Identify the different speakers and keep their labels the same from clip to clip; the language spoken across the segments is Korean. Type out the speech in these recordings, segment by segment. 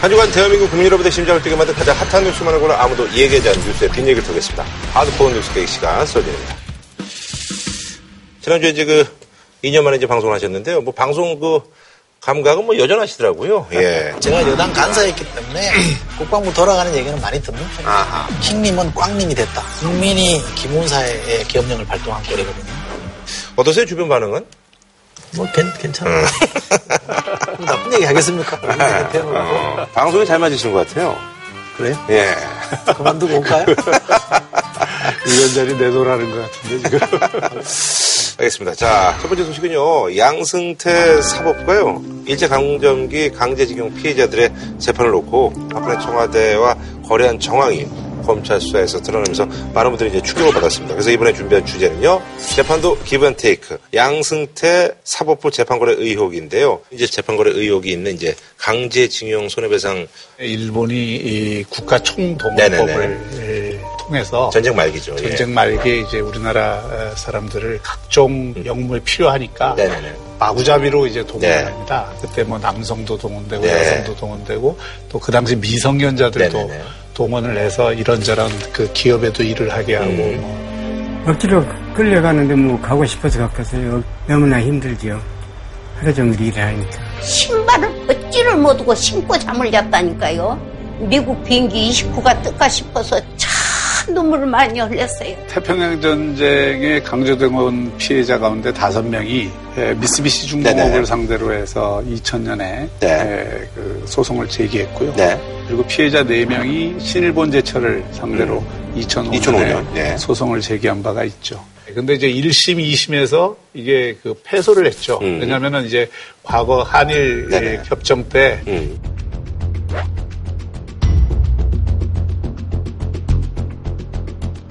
Speaker 1: 한 주간 대한민국 국민 여러분의 심장을 뛰게 만든 가장 핫한 뉴스만을 골라 아무도 얘기하지 않는 뉴스의 뒷얘기를 털겠습니다. 하드코어 뉴스 계획 시간 썰진입니다. 지난주에 이제 그 2년 만에 이제 방송을 하셨는데요. 뭐 방송 그 감각은 뭐 여전하시더라고요. 예.
Speaker 2: 제가 여당 간사였기 때문에 국방부 돌아가는 얘기는 많이 듣는 편이에요.
Speaker 1: 아하.
Speaker 2: 킹님은 꽝님이 됐다. 국민이 기본사의 기업령을 발동한 꼴이거든요.
Speaker 1: 어떠세요? 주변 반응은?
Speaker 2: 뭐 괜, 괜찮아요. 나쁜 얘기 하겠습니까? 대놓고.
Speaker 1: 어, 방송이 잘 맞으시는 것 같아요.
Speaker 2: 그래요?
Speaker 1: 예.
Speaker 2: 그만두고 올까요?
Speaker 3: 이런 자리 내놓으라는 것 같은데, 지금.
Speaker 1: 알겠습니다. 자, 첫 번째 소식은요. 양승태 사법과요. 일제강점기 강제징용 피해자들의 재판을 놓고 박근혜 청와대와 거래한 정황이 검찰 수사에서 드러나면서 많은 분들이 이제 충격을 받았습니다. 그래서 이번에 준비한 주제는요. 재판도 기브앤 테이크. 양승태 사법부 재판거래 의혹인데요. 이제 재판거래 의혹이 있는 이제 강제징용 손해배상
Speaker 3: 일본이 이 국가
Speaker 1: 네네네.
Speaker 3: 총동원법을 에, 통해서
Speaker 1: 전쟁 말기죠. 예.
Speaker 3: 전쟁 말기에 이제 우리나라 어, 사람들을 각종 영무에 필요하니까
Speaker 1: 네네네.
Speaker 3: 마구잡이로 이제
Speaker 1: 네.
Speaker 3: 동원을 합니다. 그때 뭐 남성도 동원되고
Speaker 1: 네.
Speaker 3: 여성도 동원되고 또 그 당시 미성년자들도
Speaker 1: 네네네.
Speaker 3: 동원을 해서 이런저런 그 기업에도 일을 하게 하고
Speaker 1: 음.
Speaker 3: 뭐
Speaker 4: 억지로 끌려가는데 뭐 가고 싶어서 갔겠어요. 너무나 힘들죠. 하루 종일 일을 하니까.
Speaker 5: 신발을 벗지를 못하고 신고 잠을 잤다니까요. 미국 비행기 29가 뜰까 싶어서 참 눈물을 많이 흘렸어요.
Speaker 3: 태평양 전쟁에 강제동원 피해자 가운데 다섯 명이 에, 미쓰비시 중공업을
Speaker 1: 네네.
Speaker 3: 상대로 해서 2000년에
Speaker 1: 네.
Speaker 3: 그 소송을 제기했고요.
Speaker 1: 네.
Speaker 3: 그리고 피해자 네명이 신일본 제철을 상대로 2005년에
Speaker 1: 2005년, 예.
Speaker 3: 소송을 제기한 바가 있죠. 근데 이제 1심, 2심에서 이게 그 패소를 했죠.
Speaker 1: 음.
Speaker 3: 왜냐면은 이제 과거 한일
Speaker 1: 네네.
Speaker 3: 협정 때
Speaker 1: 음.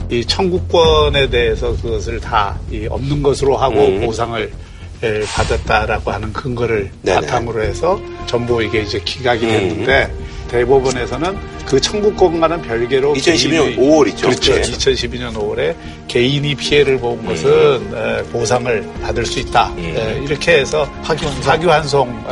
Speaker 3: 이 청구권에 대해서 그것을 다 이 없는 것으로 하고
Speaker 1: 음.
Speaker 3: 보상을 에, 받았다라고 하는 근거를
Speaker 1: 네네.
Speaker 3: 바탕으로 해서 전부 이게 이제 기각이
Speaker 1: 음.
Speaker 3: 됐는데 대법원에서는 그 청구권과는 별개로
Speaker 1: 2012년
Speaker 3: 개인이-
Speaker 1: 5월 있죠.
Speaker 3: 그렇죠.
Speaker 1: 예.
Speaker 3: 2012년 5월에 개인이 피해를 본 것은 에, 보상을 받을 수 있다.
Speaker 1: 음.
Speaker 3: 에, 이렇게 해서
Speaker 2: 파기환송.
Speaker 3: 파기환송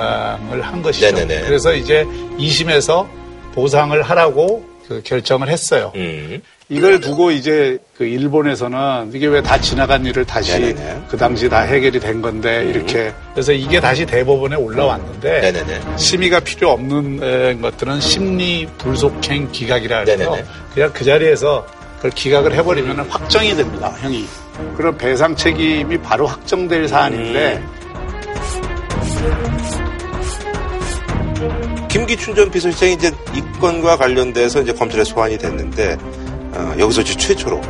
Speaker 3: 을 한 것이죠.
Speaker 1: 네네네.
Speaker 3: 그래서 이제 2심에서 보상을 하라고 그 결정을 했어요.
Speaker 1: 음.
Speaker 3: 이걸 두고 이제 그 일본에서는 이게 왜 다 지나간 일을 다시
Speaker 1: 네네네.
Speaker 3: 그 당시 다 해결이 된 건데 이렇게 그래서 이게 다시 대법원에 올라왔는데
Speaker 1: 네네네.
Speaker 3: 심의가 필요 없는 에, 것들은 심리 불속행 기각이라 해서
Speaker 1: 네네네.
Speaker 3: 그냥 그 자리에서 그걸 기각을 해버리면 확정이 됩니다, 형이. 그럼 배상 책임이 바로 확정될 사안인데
Speaker 1: 김기춘 전 비서실장이 이제 이 건과 관련돼서 이제 검찰에 소환이 됐는데 어, 여기서 이제 최초로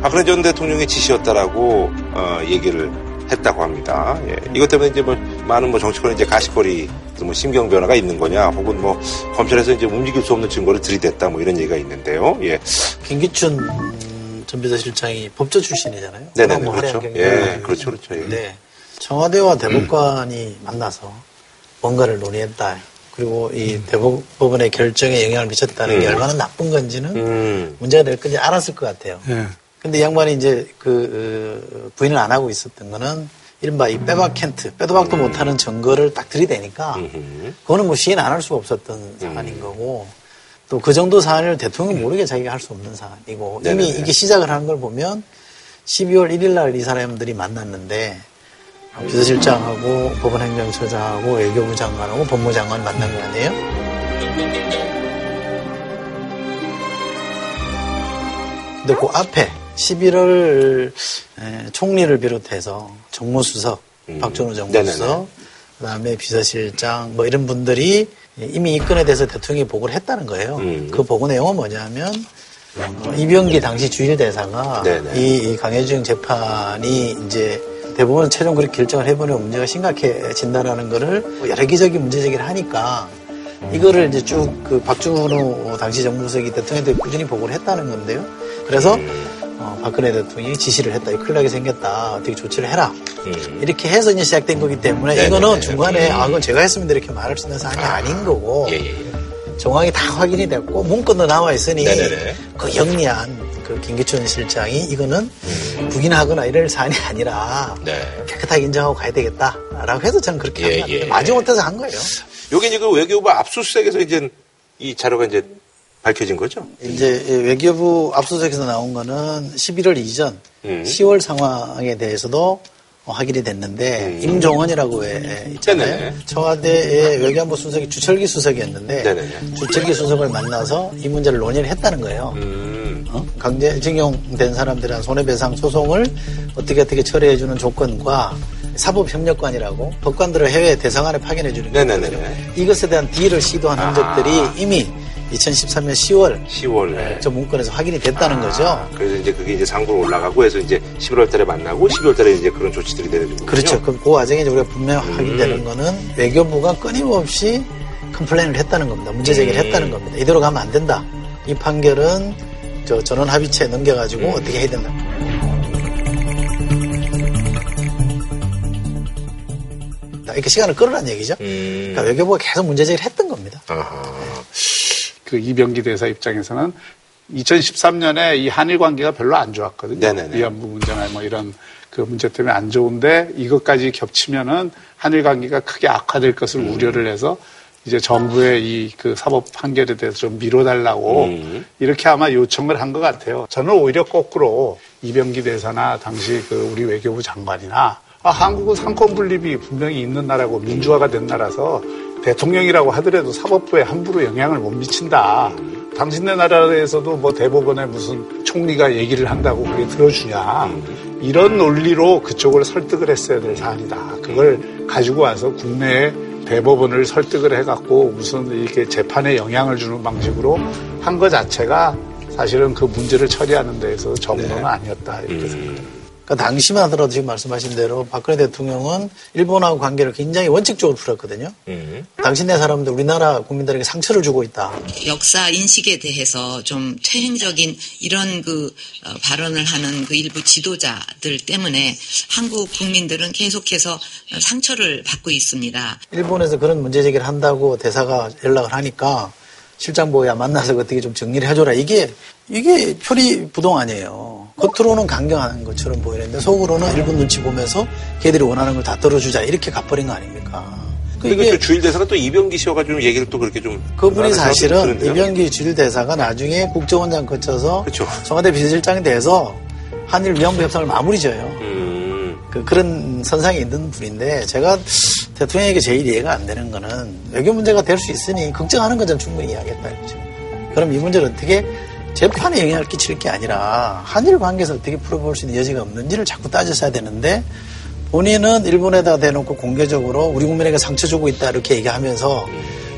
Speaker 1: 박근혜 전 대통령의 지시였다라고 어, 얘기를 했다고 합니다. 예. 이것 때문에 이제 뭐 많은 뭐 정치권에 이제 가시거리 뭐 심경 변화가 있는 거냐, 혹은 뭐 검찰에서 이제 움직일 수 없는 증거를 들이댔다 뭐 이런 얘기가 있는데요. 예,
Speaker 2: 김기춘 음, 전 비서실장이 법조 출신이잖아요.
Speaker 1: 네네
Speaker 2: 뭐
Speaker 1: 그렇죠. 예, 그렇죠, 그렇죠. 예.
Speaker 2: 네. 청와대와 대법관이 만나서 뭔가를 논의했다. 그리고 이 대법원의 결정에 영향을 미쳤다는 게
Speaker 1: 음.
Speaker 2: 얼마나 나쁜 건지는
Speaker 1: 음,
Speaker 2: 문제가 될 건지 알았을 것 같아요.
Speaker 3: 예.
Speaker 2: 근데 이 양반이 이제 그 어, 부인을 안 하고 있었던 거는 이른바 이 빼박 캔트, 빼도 박도 못하는 증거를 딱 들이대니까. 그거는 뭐 시인 안 할 수가 없었던 사안인 거고 또 그 정도 사안을 대통령이 모르게 자기가 할 수 없는 사안이고 이미
Speaker 1: 네네네.
Speaker 2: 이게 시작을 하는 걸 보면 12월 1일 날 이 사람들이 만났는데 비서실장하고 법원행정처장하고 외교부 장관하고 법무장관 만난 거 아니에요? 근데 그 앞에 11월 총리를 비롯해서 정무수석,
Speaker 1: 음.
Speaker 2: 박준호. 정무수석, 그 다음에 비서실장 뭐 이런 분들이 이미 이 건에 대해서 대통령이 보고를 했다는 거예요.
Speaker 1: 음.
Speaker 2: 그 보고 내용은 뭐냐면 어, 이병기 당시 주일 대사가. 이, 이 강혜중 재판이 이제 대법원 최종 그렇게 결정을 해보면 문제가 심각해진다라는 거를 여러 기적인 문제 제기를 하니까 이거를 이제 쭉 그 박준호 당시 정무수석이 대통령한테 꾸준히 보고를 했다는 건데요. 그래서 어, 박근혜 대통령이 지시를 했다. 이 큰일 나게 생겼다. 어떻게 조치를 해라.
Speaker 1: 음.
Speaker 2: 이렇게 해서 이제 시작된 거기 때문에
Speaker 1: 네네네.
Speaker 2: 이거는 중간에
Speaker 1: 음.
Speaker 2: 아, 그건 제가 했으면 이렇게 말할 수 있는 사안이 아, 닌 거고
Speaker 1: 예, 예, 예.
Speaker 2: 정황이 다 확인이 됐고 문건도 나와 있으니. 그 영리한 그 김기춘 실장이 이거는 부인하거나 이럴 사안이 아니라
Speaker 1: 음. 네.
Speaker 2: 깨끗하게 인정하고 가야 되겠다라고 해서 저는 그렇게
Speaker 1: 예,
Speaker 2: 한.
Speaker 1: 예.
Speaker 2: 마지 못해서 한 거예요.
Speaker 1: 요게 이제 그 외교부 압수수색에서 이제 이 자료가 이제 밝혀진 거죠?
Speaker 2: 이제 외교부 압수수색에서 나온 거는 11월 이전
Speaker 1: 음.
Speaker 2: 10월 상황에 대해서도 확인이 됐는데
Speaker 1: 음.
Speaker 2: 임종원이라고 왜 있잖아요.
Speaker 1: 네네.
Speaker 2: 청와대의 외교안보 수석이 주철기 수석이었는데
Speaker 1: 네네네.
Speaker 2: 주철기 수석을 만나서 이 문제를 논의를 했다는 거예요.
Speaker 1: 음.
Speaker 2: 어? 강제징용된 사람들한 손해배상 소송을 어떻게 어떻게 처리해주는 조건과 사법협력관이라고 법관들을 해외 대사관에 파견해주는 게
Speaker 1: 네네네.
Speaker 2: 있거든요. 이것에 대한 딜을 시도한
Speaker 1: 아.
Speaker 2: 흔적들이 이미 2013년 10월
Speaker 1: 10월에.
Speaker 2: 저 문건에서 확인이 됐다는 거죠.
Speaker 1: 그래서 이제 그게 이제 상부로 올라가고 해서 이제 11월 달에 만나고 12월 달에 이제 그런 조치들이 내려지고.
Speaker 2: 그렇죠. 그, 그 과정에 우리가 분명
Speaker 1: 음.
Speaker 2: 확인되는 거는 외교부가 끊임없이 컴플레인을 했다는 겁니다. 문제 제기를
Speaker 1: 음.
Speaker 2: 했다는 겁니다. 이대로 가면 안 된다. 이 판결은 저 전원 합의체에 넘겨가지고
Speaker 1: 음.
Speaker 2: 어떻게 해야 된다. 이렇게 시간을 끌으란 얘기죠.
Speaker 1: 음.
Speaker 2: 그러니까 외교부가 계속 문제 제기를 했던 겁니다.
Speaker 1: 아하.
Speaker 3: 그 이병기 대사 입장에서는 2013년에 이 한일 관계가 별로 안 좋았거든요.
Speaker 1: 네네네.
Speaker 3: 위안부 문제나 뭐 이런 그 문제 때문에 안 좋은데 이것까지 겹치면은 한일 관계가 크게 악화될 것을
Speaker 1: 음.
Speaker 3: 우려를 해서 이제 정부의 이 그 사법 판결에 대해서 좀 미뤄달라고
Speaker 1: 음.
Speaker 3: 이렇게 아마 요청을 한 것 같아요. 저는 오히려 거꾸로 이병기 대사나 당시 그 우리 외교부 장관이나 아, 한국은 상권 분립이 분명히 있는 나라고 민주화가 된 나라서 대통령이라고 하더라도 사법부에 함부로 영향을 못 미친다. 당신네 나라에서도 뭐 대법원에 무슨 총리가 얘기를 한다고 그게 들어주냐. 이런 논리로 그쪽을 설득을 했어야 될 사안이다. 그걸 가지고 와서 국내에 대법원을 설득을 해갖고 무슨 이렇게 재판에 영향을 주는 방식으로 한 것 자체가 사실은 그 문제를 처리하는 데에서 정도는 아니었다. 이렇게 생각합니다.
Speaker 2: 그러니까 당시만 하더라도 지금 말씀하신 대로 박근혜 대통령은 일본하고 관계를 굉장히 원칙적으로 풀었거든요.
Speaker 1: 음.
Speaker 2: 당신네 사람들 우리나라 국민들에게 상처를 주고 있다.
Speaker 6: 역사 인식에 대해서 좀 퇴행적인 이런 그 어, 발언을 하는 그 일부 지도자들 때문에 한국 국민들은 계속해서 상처를 받고 있습니다.
Speaker 2: 일본에서 그런 문제 제기를 한다고 대사가 연락을 하니까 실장보야 만나서 어떻게 좀 정리를 해줘라. 이게 이게 표리 부동 아니에요. 겉으로는 강경한 것처럼 보이는데 속으로는 일본 눈치 보면서 걔들이 원하는 걸다 들어주자 이렇게 가버린 거 아닙니까? 그
Speaker 1: 그리고
Speaker 2: 이게
Speaker 1: 또 주일 대사가 또 이병기 씨여가지고 얘기를 또 그렇게 좀.
Speaker 2: 그분이 사실은. 이병기 주일 대사가 나중에 국정원장 거쳐서
Speaker 1: 그쵸.
Speaker 2: 청와대 비서실장이 돼서 한일 위안부 협상을 마무리 져요.
Speaker 1: 음.
Speaker 2: 그, 그런 선상에 있는 분인데 제가 대통령에게 제일 이해가 안 되는 거는 외교 문제가 될 수 있으니 걱정하는 건전 충분히 이해하겠다 이거죠. 그럼 이 문제를 어떻게 재판에 영향을 끼칠 게 아니라 한일 관계에서 어떻게 풀어볼 수 있는 여지가 없는지를 자꾸 따졌어야 되는데 본인은 일본에다 대놓고 공개적으로 우리 국민에게 상처 주고 있다 이렇게 얘기하면서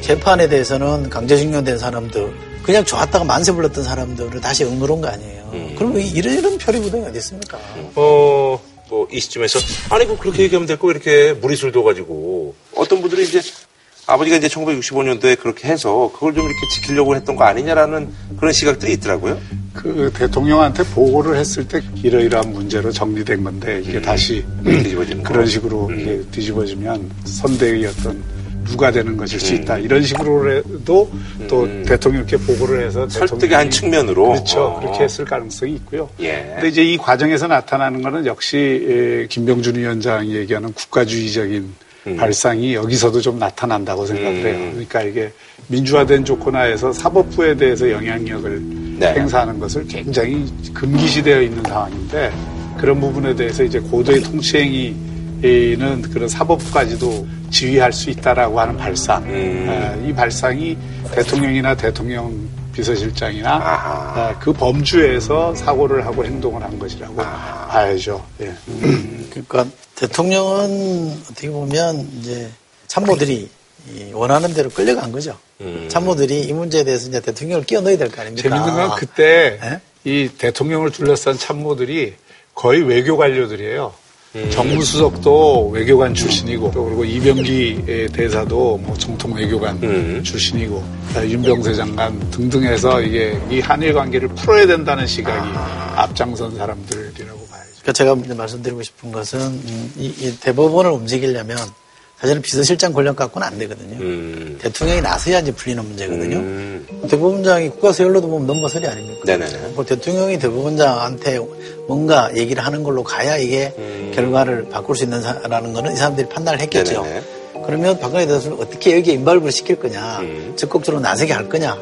Speaker 2: 재판에 대해서는 강제징용된 사람들 그냥 좋았다가 만세 불렀던 사람들을 다시 응거놓은 거 아니에요. 그럼 이- 이런 이런 표리 부동이 어디 있습니까?
Speaker 1: 어, 뭐, 이 시점에서, 아니, 뭐, 그렇게 얘기하면 될 거, 이렇게 무리수를 둬가지고, 어떤 분들이 이제, 아버지가 이제 1965년도에 그렇게 해서, 그걸 좀 이렇게 지키려고 했던 거 아니냐라는 그런 시각들이 있더라고요.
Speaker 3: 그 대통령한테 보고를 했을 때 이러이러한 문제로 정리된 건데 이게 다시
Speaker 1: 뒤집어지는 거.
Speaker 3: 그런 식으로 이게 뒤집어지면 선대의 어떤 누가 되는 것일 수 있다 이런 식으로라도 또 대통령께 보고를 해서
Speaker 1: 설득의 한 측면으로.
Speaker 3: 그렇죠
Speaker 1: 어.
Speaker 3: 그렇게 했을 가능성이 있고요.
Speaker 1: 예.
Speaker 3: 근데 이제 이 과정에서 나타나는 거는 역시 에, 김병준 위원장이 얘기하는 국가주의적인 발상이 여기서도 좀 나타난다고 생각을 해요.
Speaker 1: 음.
Speaker 3: 그러니까 이게 민주화된 조건하에서 사법부에 대해서 영향력을
Speaker 1: 네.
Speaker 3: 행사하는 것을 굉장히 금기시되어 있는 상황인데 그런 부분에 대해서 이제 고도의 통치행위는 그런 사법부까지도 지휘할 수 있다라고 하는 발상.
Speaker 1: 음.
Speaker 3: 에, 이 발상이 대통령이나 대통령 비서실장이나
Speaker 1: 아하.
Speaker 3: 에, 그 범주에서 사고를 하고 행동을 한 것이라고 봐야죠. 예.
Speaker 2: 그러니까 대통령은 어떻게 보면 이제 참모들이 이 원하는 대로 끌려간 거죠.
Speaker 1: 음.
Speaker 2: 참모들이 이 문제에 대해서 이제 대통령을 끼워 넣어야 될 거 아닙니까?
Speaker 3: 재밌는 건 그때
Speaker 2: 예?
Speaker 3: 이 대통령을 둘러싼 참모들이 거의 외교 관료들이에요.
Speaker 1: 음.
Speaker 3: 정무수석도 외교관 출신이고 또 그리고 이병기 대사도 뭐 정통 외교관
Speaker 1: 음.
Speaker 3: 출신이고 아, 윤병세 장관 등등 해서 이게 이 한일 관계를 풀어야 된다는 시각이 앞장선 사람들이라고 봐야죠.
Speaker 2: 그러니까 제가 이제 말씀드리고 싶은 것은 음, 이, 이 대법원을 움직이려면 사실은 비서실장 권력 갖고는 안 되거든요.
Speaker 1: 음.
Speaker 2: 대통령이 나서야 이제 풀리는 문제거든요.
Speaker 1: 음.
Speaker 2: 대법원장이 국가서열로도 보면 넘버설이 아닙니까?
Speaker 1: 네네네.
Speaker 2: 뭐 대통령이 대법원장한테 뭔가 얘기를 하는 걸로 가야 이게
Speaker 1: 음.
Speaker 2: 결과를 바꿀 수 있는 사라는 거는 이 사람들이 판단을 했겠죠.
Speaker 1: 네네네.
Speaker 2: 그러면 박근혜 대통령을 어떻게 여기에 인발부를 시킬 거냐,
Speaker 1: 음.
Speaker 2: 적극적으로 나서게 할 거냐,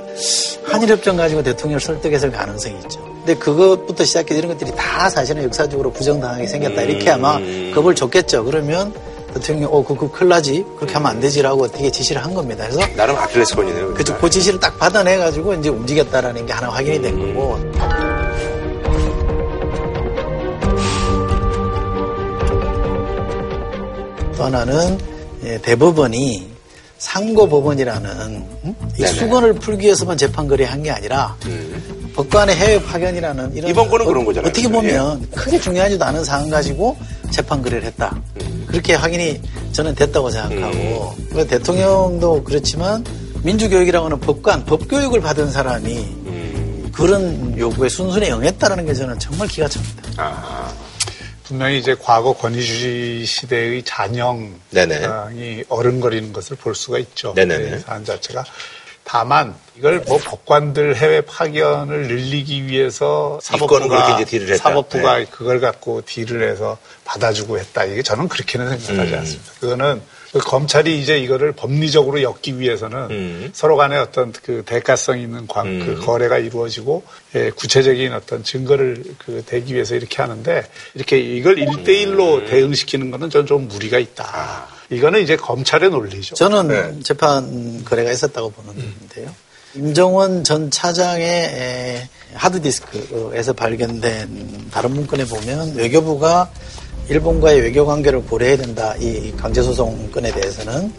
Speaker 2: 한일협정 가지고 대통령을 설득했을 가능성이 있죠. 근데 그것부터 시작해서 이런 것들이 다 사실은 역사적으로 부정당하게 생겼다. 이렇게 아마
Speaker 1: 음.
Speaker 2: 겁을 줬겠죠. 그러면 대통령이, 어, 그거 큰일 나지? 그렇게 하면 안 되지라고 어떻게 지시를 한 겁니다. 그래서
Speaker 1: 나름 아킬레스건이네요.
Speaker 2: 그쪽 그 지시를 딱 받아내가지고 이제 움직였다라는 게 하나 확인이 된 거고. 또 하나는 예, 대법원이 상고법원이라는 음? 이. 수건을 풀기 위해서만 재판 거래한 게 아니라
Speaker 1: 음.
Speaker 2: 법관의 해외 파견이라는 이런
Speaker 1: 이번 건은
Speaker 2: 어-
Speaker 1: 그런 거잖아요.
Speaker 2: 어떻게 보면 크게 중요하지도 않은 사안 가지고 재판 거래를 했다. 그렇게 확인이 저는 됐다고 생각하고 그 대통령도 그렇지만 민주교육이라고 하는 법관 법교육을 받은 사람이
Speaker 1: 음.
Speaker 2: 그런 요구에 순순히 응했다는 게 저는 정말 기가 찹니다.
Speaker 1: 아,
Speaker 3: 분명히 이제 과거 권위주의 시대의 잔영이
Speaker 1: 네네.
Speaker 3: 어른거리는 것을 볼 수가 있죠.
Speaker 1: 네네네.
Speaker 3: 이 사안 자체가. 다만 이걸 뭐 법관들 해외 파견을 늘리기 위해서 사법부가
Speaker 1: 이제 딜을 했다.
Speaker 3: 사법부가
Speaker 1: 네.
Speaker 3: 그걸 갖고 딜을 해서 받아주고 했다. 이게 저는 그렇게는 생각하지
Speaker 1: 음.
Speaker 3: 않습니다. 그거는 그 검찰이 이제 이거를 법리적으로 엮기 위해서는
Speaker 1: 음.
Speaker 3: 서로 간에 어떤 그 대가성 있는 관,
Speaker 1: 음.
Speaker 3: 그 거래가 이루어지고 예, 구체적인 어떤 증거를 그 대기 위해서 이렇게 하는데 이렇게 이걸 일대일로
Speaker 1: 음.
Speaker 3: 대응시키는 거는 저는 좀 무리가 있다. 이거는 이제 검찰의 논리죠.
Speaker 2: 저는
Speaker 1: 네.
Speaker 2: 재판 거래가 있었다고 보는데요. 임정원 전 차장의 에, 하드디스크에서 발견된 다른 문건에 보면 외교부가 일본과의 외교 관계를 고려해야 된다. 이 강제소송 건에 대해서는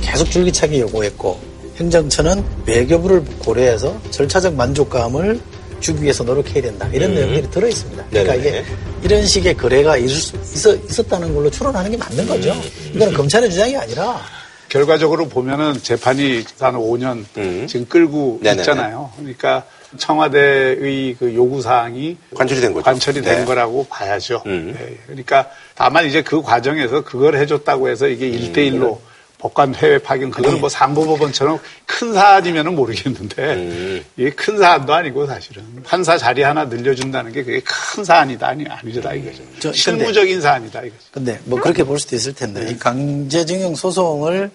Speaker 2: 계속 줄기차게 요구했고 행정처는 외교부를 고려해서 절차적 만족감을 주기 위해서 노력해야 된다. 이런
Speaker 1: 음.
Speaker 2: 내용들이 들어 있습니다. 그러니까
Speaker 1: 네네.
Speaker 2: 이게 이런 식의 거래가 있을 수- 있어, 있었다는 걸로 추론하는 게 맞는 거죠. 이거는 검찰의 주장이 아니라
Speaker 3: 결과적으로 보면은 재판이 한 5년
Speaker 1: 음.
Speaker 3: 지금 끌고
Speaker 1: 네네네.
Speaker 3: 있잖아요. 그러니까 청와대의 그 요구 사항이
Speaker 1: 관철이 된 거죠.
Speaker 3: 관철이 된
Speaker 1: 네.
Speaker 3: 거라고 봐야죠.
Speaker 1: 음.
Speaker 3: 예, 그러니까 다만 이제 그 과정에서 그걸 해줬다고 해서 이게
Speaker 1: 음.
Speaker 3: 일대일로 법관 해외 파견 그거는 뭐 상고법원처럼 큰 사안이면은 모르겠는데
Speaker 1: 음.
Speaker 3: 이게 큰 사안도 아니고 사실은 판사 자리 하나 늘려준다는 게 그게 큰 사안이다 아니 아니다 이거죠.
Speaker 2: 저-
Speaker 3: 실무적인 사안이다 이거죠.
Speaker 2: 근데 뭐 그렇게 볼 수도 있을 텐데 이 강제징용 소송을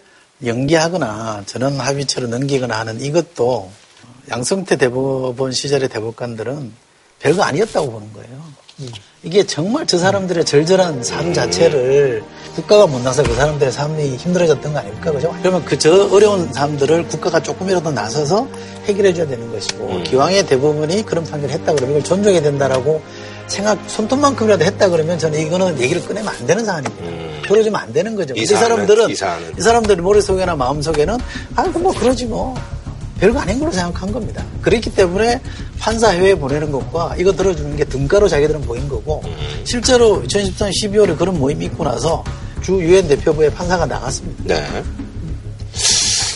Speaker 2: 연기하거나 전원 합의체로 넘기거나 하는 이것도 양성태 대법원 시절의 대법관들은 별거 아니었다고 보는 거예요. 이게 정말 저 사람들의 절절한 삶 자체를 국가가 못 나서 그 사람들의 삶이 힘들어졌던 거 아닙니까? 그죠? 그러면 그 저 어려운 삶들을 국가가 조금이라도 나서서 해결해 줘야 되는 것이고 기왕에 대법원이 그런 판결을 했다 그러면 이걸 존중해야 된다라고 생각 손톱만큼이라도 했다 그러면 저는 이거는 얘기를 꺼내면 안 되는 사안입니다. 그러지면 안 되는 거죠.
Speaker 1: 이 사안은,
Speaker 2: 사람들은
Speaker 1: 이 사안은.
Speaker 2: 이 사람들 머릿속에나 마음속에는 아이고 뭐 그러지 뭐 별거 아닌 걸로 생각한 겁니다. 그렇기 때문에 판사 해외에 보내는 것과 이거 들어주는 게 등가로 자기들은 보인 거고 실제로 2013년 12월에 그런 모임이 있고 나서 주 유엔 대표부에 판사가 나갔습니다.
Speaker 1: 네.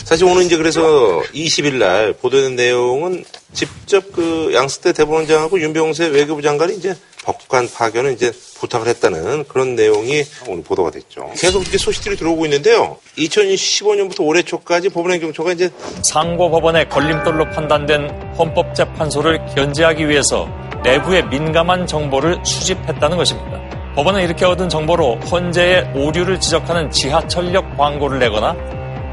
Speaker 1: 사실 오늘 이제 그래서 20일 날 보도된 내용은 직접 그 양승태 대법원장하고 윤병세 외교부 장관이 이제 법관 파견을 이제 부탁을 했다는 그런 내용이 오늘 보도가 됐죠. 계속 이렇게 소식들이 들어오고 있는데요. 2015년부터 올해 초까지 법원행정처가 이제
Speaker 7: 상고법원의 걸림돌로 판단된 헌법재판소를 견제하기 위해서 내부의 민감한 정보를 수집했다는 것입니다. 법원은 이렇게 얻은 정보로 헌재의 오류를 지적하는 지하철역 광고를 내거나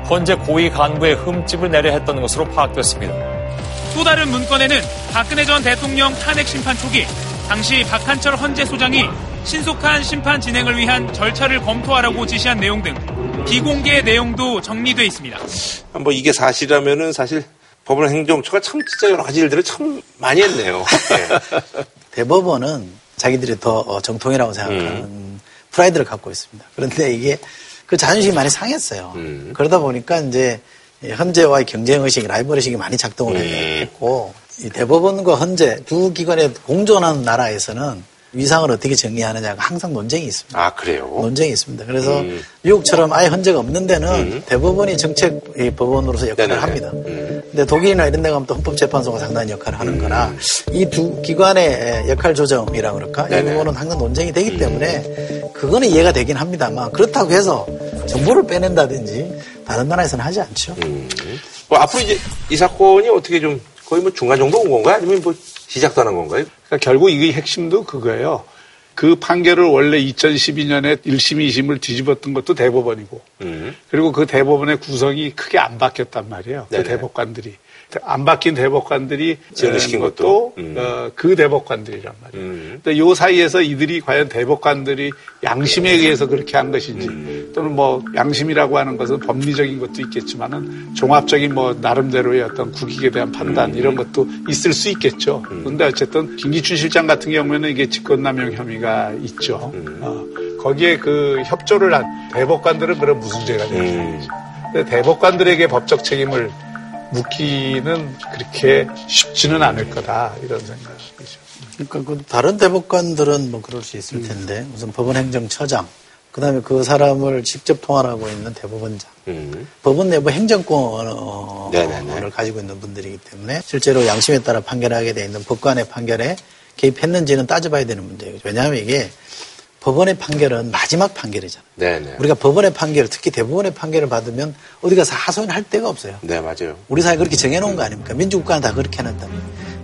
Speaker 7: 헌재 고위 간부의 흠집을 내려 했던 것으로 파악됐습니다.
Speaker 8: 또 다른 문건에는 박근혜 전 대통령 탄핵 심판 초기 당시 박한철 헌재 소장이 신속한 심판 진행을 위한 절차를 검토하라고 지시한 내용 등 비공개 내용도 정리돼 있습니다.
Speaker 1: 뭐 이게 사실이라면은 사실 법원 행정처가 참 진짜 여러 가지 일들을 참 많이 했네요. 네.
Speaker 2: 대법원은 자기들이 더 어, 정통이라고 생각하는 프라이드를 갖고 있습니다. 그런데 이게 그 자존심이 많이 상했어요.
Speaker 1: 음.
Speaker 2: 그러다 보니까 이제 이 헌재와의 경쟁 의식이 라이벌 의식이 많이 작동을
Speaker 1: 음.
Speaker 2: 했고 이 대법원과 헌재 두 기관의 공존하는 나라에서는 위상을 어떻게 정리하느냐가 항상 논쟁이 있습니다.
Speaker 1: 아 그래요.
Speaker 2: 논쟁이 있습니다. 그래서
Speaker 1: 음.
Speaker 2: 미국처럼 아예 헌재가 없는 데는
Speaker 1: 음.
Speaker 2: 대법원이 정책 이 법원으로서 역할을
Speaker 1: 네네네.
Speaker 2: 합니다.
Speaker 1: 음.
Speaker 2: 근데 독일이나 이런 데 가면 또 헌법재판소가 상당한 역할을 하는 거라 이 두 기관의 역할 조정이라 그럴까? 이
Speaker 1: 네네.
Speaker 2: 부분은 항상 논쟁이 되기 때문에 그거는 이해가 되긴 합니다만 그렇다고 해서 정보를 빼낸다든지 다른 나라에서는 하지 않죠.
Speaker 1: 음. 뭐 앞으로 이제 이 사건이 어떻게 좀 거의 뭐 중간 정도 온 건가요? 아니면 뭐 한 건가요?
Speaker 3: 그러니까 결국 이게 핵심도 그거예요. 그 판결을 원래 2012년에 1심, 2심을 뒤집었던 것도 대법원이고
Speaker 1: 음.
Speaker 3: 그리고 그 대법원의 구성이 크게 안 바뀌었단 말이에요. 그
Speaker 1: 네네.
Speaker 3: 대법관들이. 안 바뀐 대법관들이
Speaker 1: 지원을
Speaker 3: 어,
Speaker 1: 시킨
Speaker 3: 것도
Speaker 1: 것도? 음.
Speaker 3: 어, 그 대법관들이란 말이에요.
Speaker 1: 음.
Speaker 3: 근데 요 사이에서 이들이 과연 대법관들이 양심에 의해서 그렇게 한 것인지
Speaker 1: 음.
Speaker 3: 또는 뭐 양심이라고 하는 것은 법리적인 것도 있겠지만은 종합적인 뭐 나름대로의 어떤 국익에 대한 판단
Speaker 1: 음.
Speaker 3: 이런 것도 있을 수 있겠죠. 그런데 어쨌든 김기춘 실장 같은 경우에는 이게 직권남용 혐의가 있죠.
Speaker 1: 음.
Speaker 3: 어, 거기에 그 협조를 한 대법관들은 그럼 무슨 죄가 되는
Speaker 1: 음.
Speaker 3: 거죠. 근데 대법관들에게 법적 책임을 묻기는 그렇게 쉽지는 않을 거다 이런 생각이죠.
Speaker 2: 그러니까 그 다른 대법관들은 뭐 그럴 수 있을 텐데 우선 법원 행정처장 그다음에 그 사람을 직접 통할하고 있는 대법원장
Speaker 1: 음.
Speaker 2: 법원 내부 행정권을
Speaker 1: 네네네.
Speaker 2: 가지고 있는 분들이기 때문에 실제로 양심에 따라 판결하게 돼 있는 법관의 판결에 개입했는지는 따져봐야 되는 문제예요. 왜냐하면 이게 법원의 판결은 마지막 판결이잖아요.
Speaker 1: 네네.
Speaker 2: 우리가 법원의 판결, 특히 대법원의 판결을 받으면 어디 가서 하소연할 데가 없어요.
Speaker 1: 네, 맞아요.
Speaker 2: 우리 사회 그렇게 정해놓은 거 아닙니까? 민주국가는 다 그렇게 해놨다.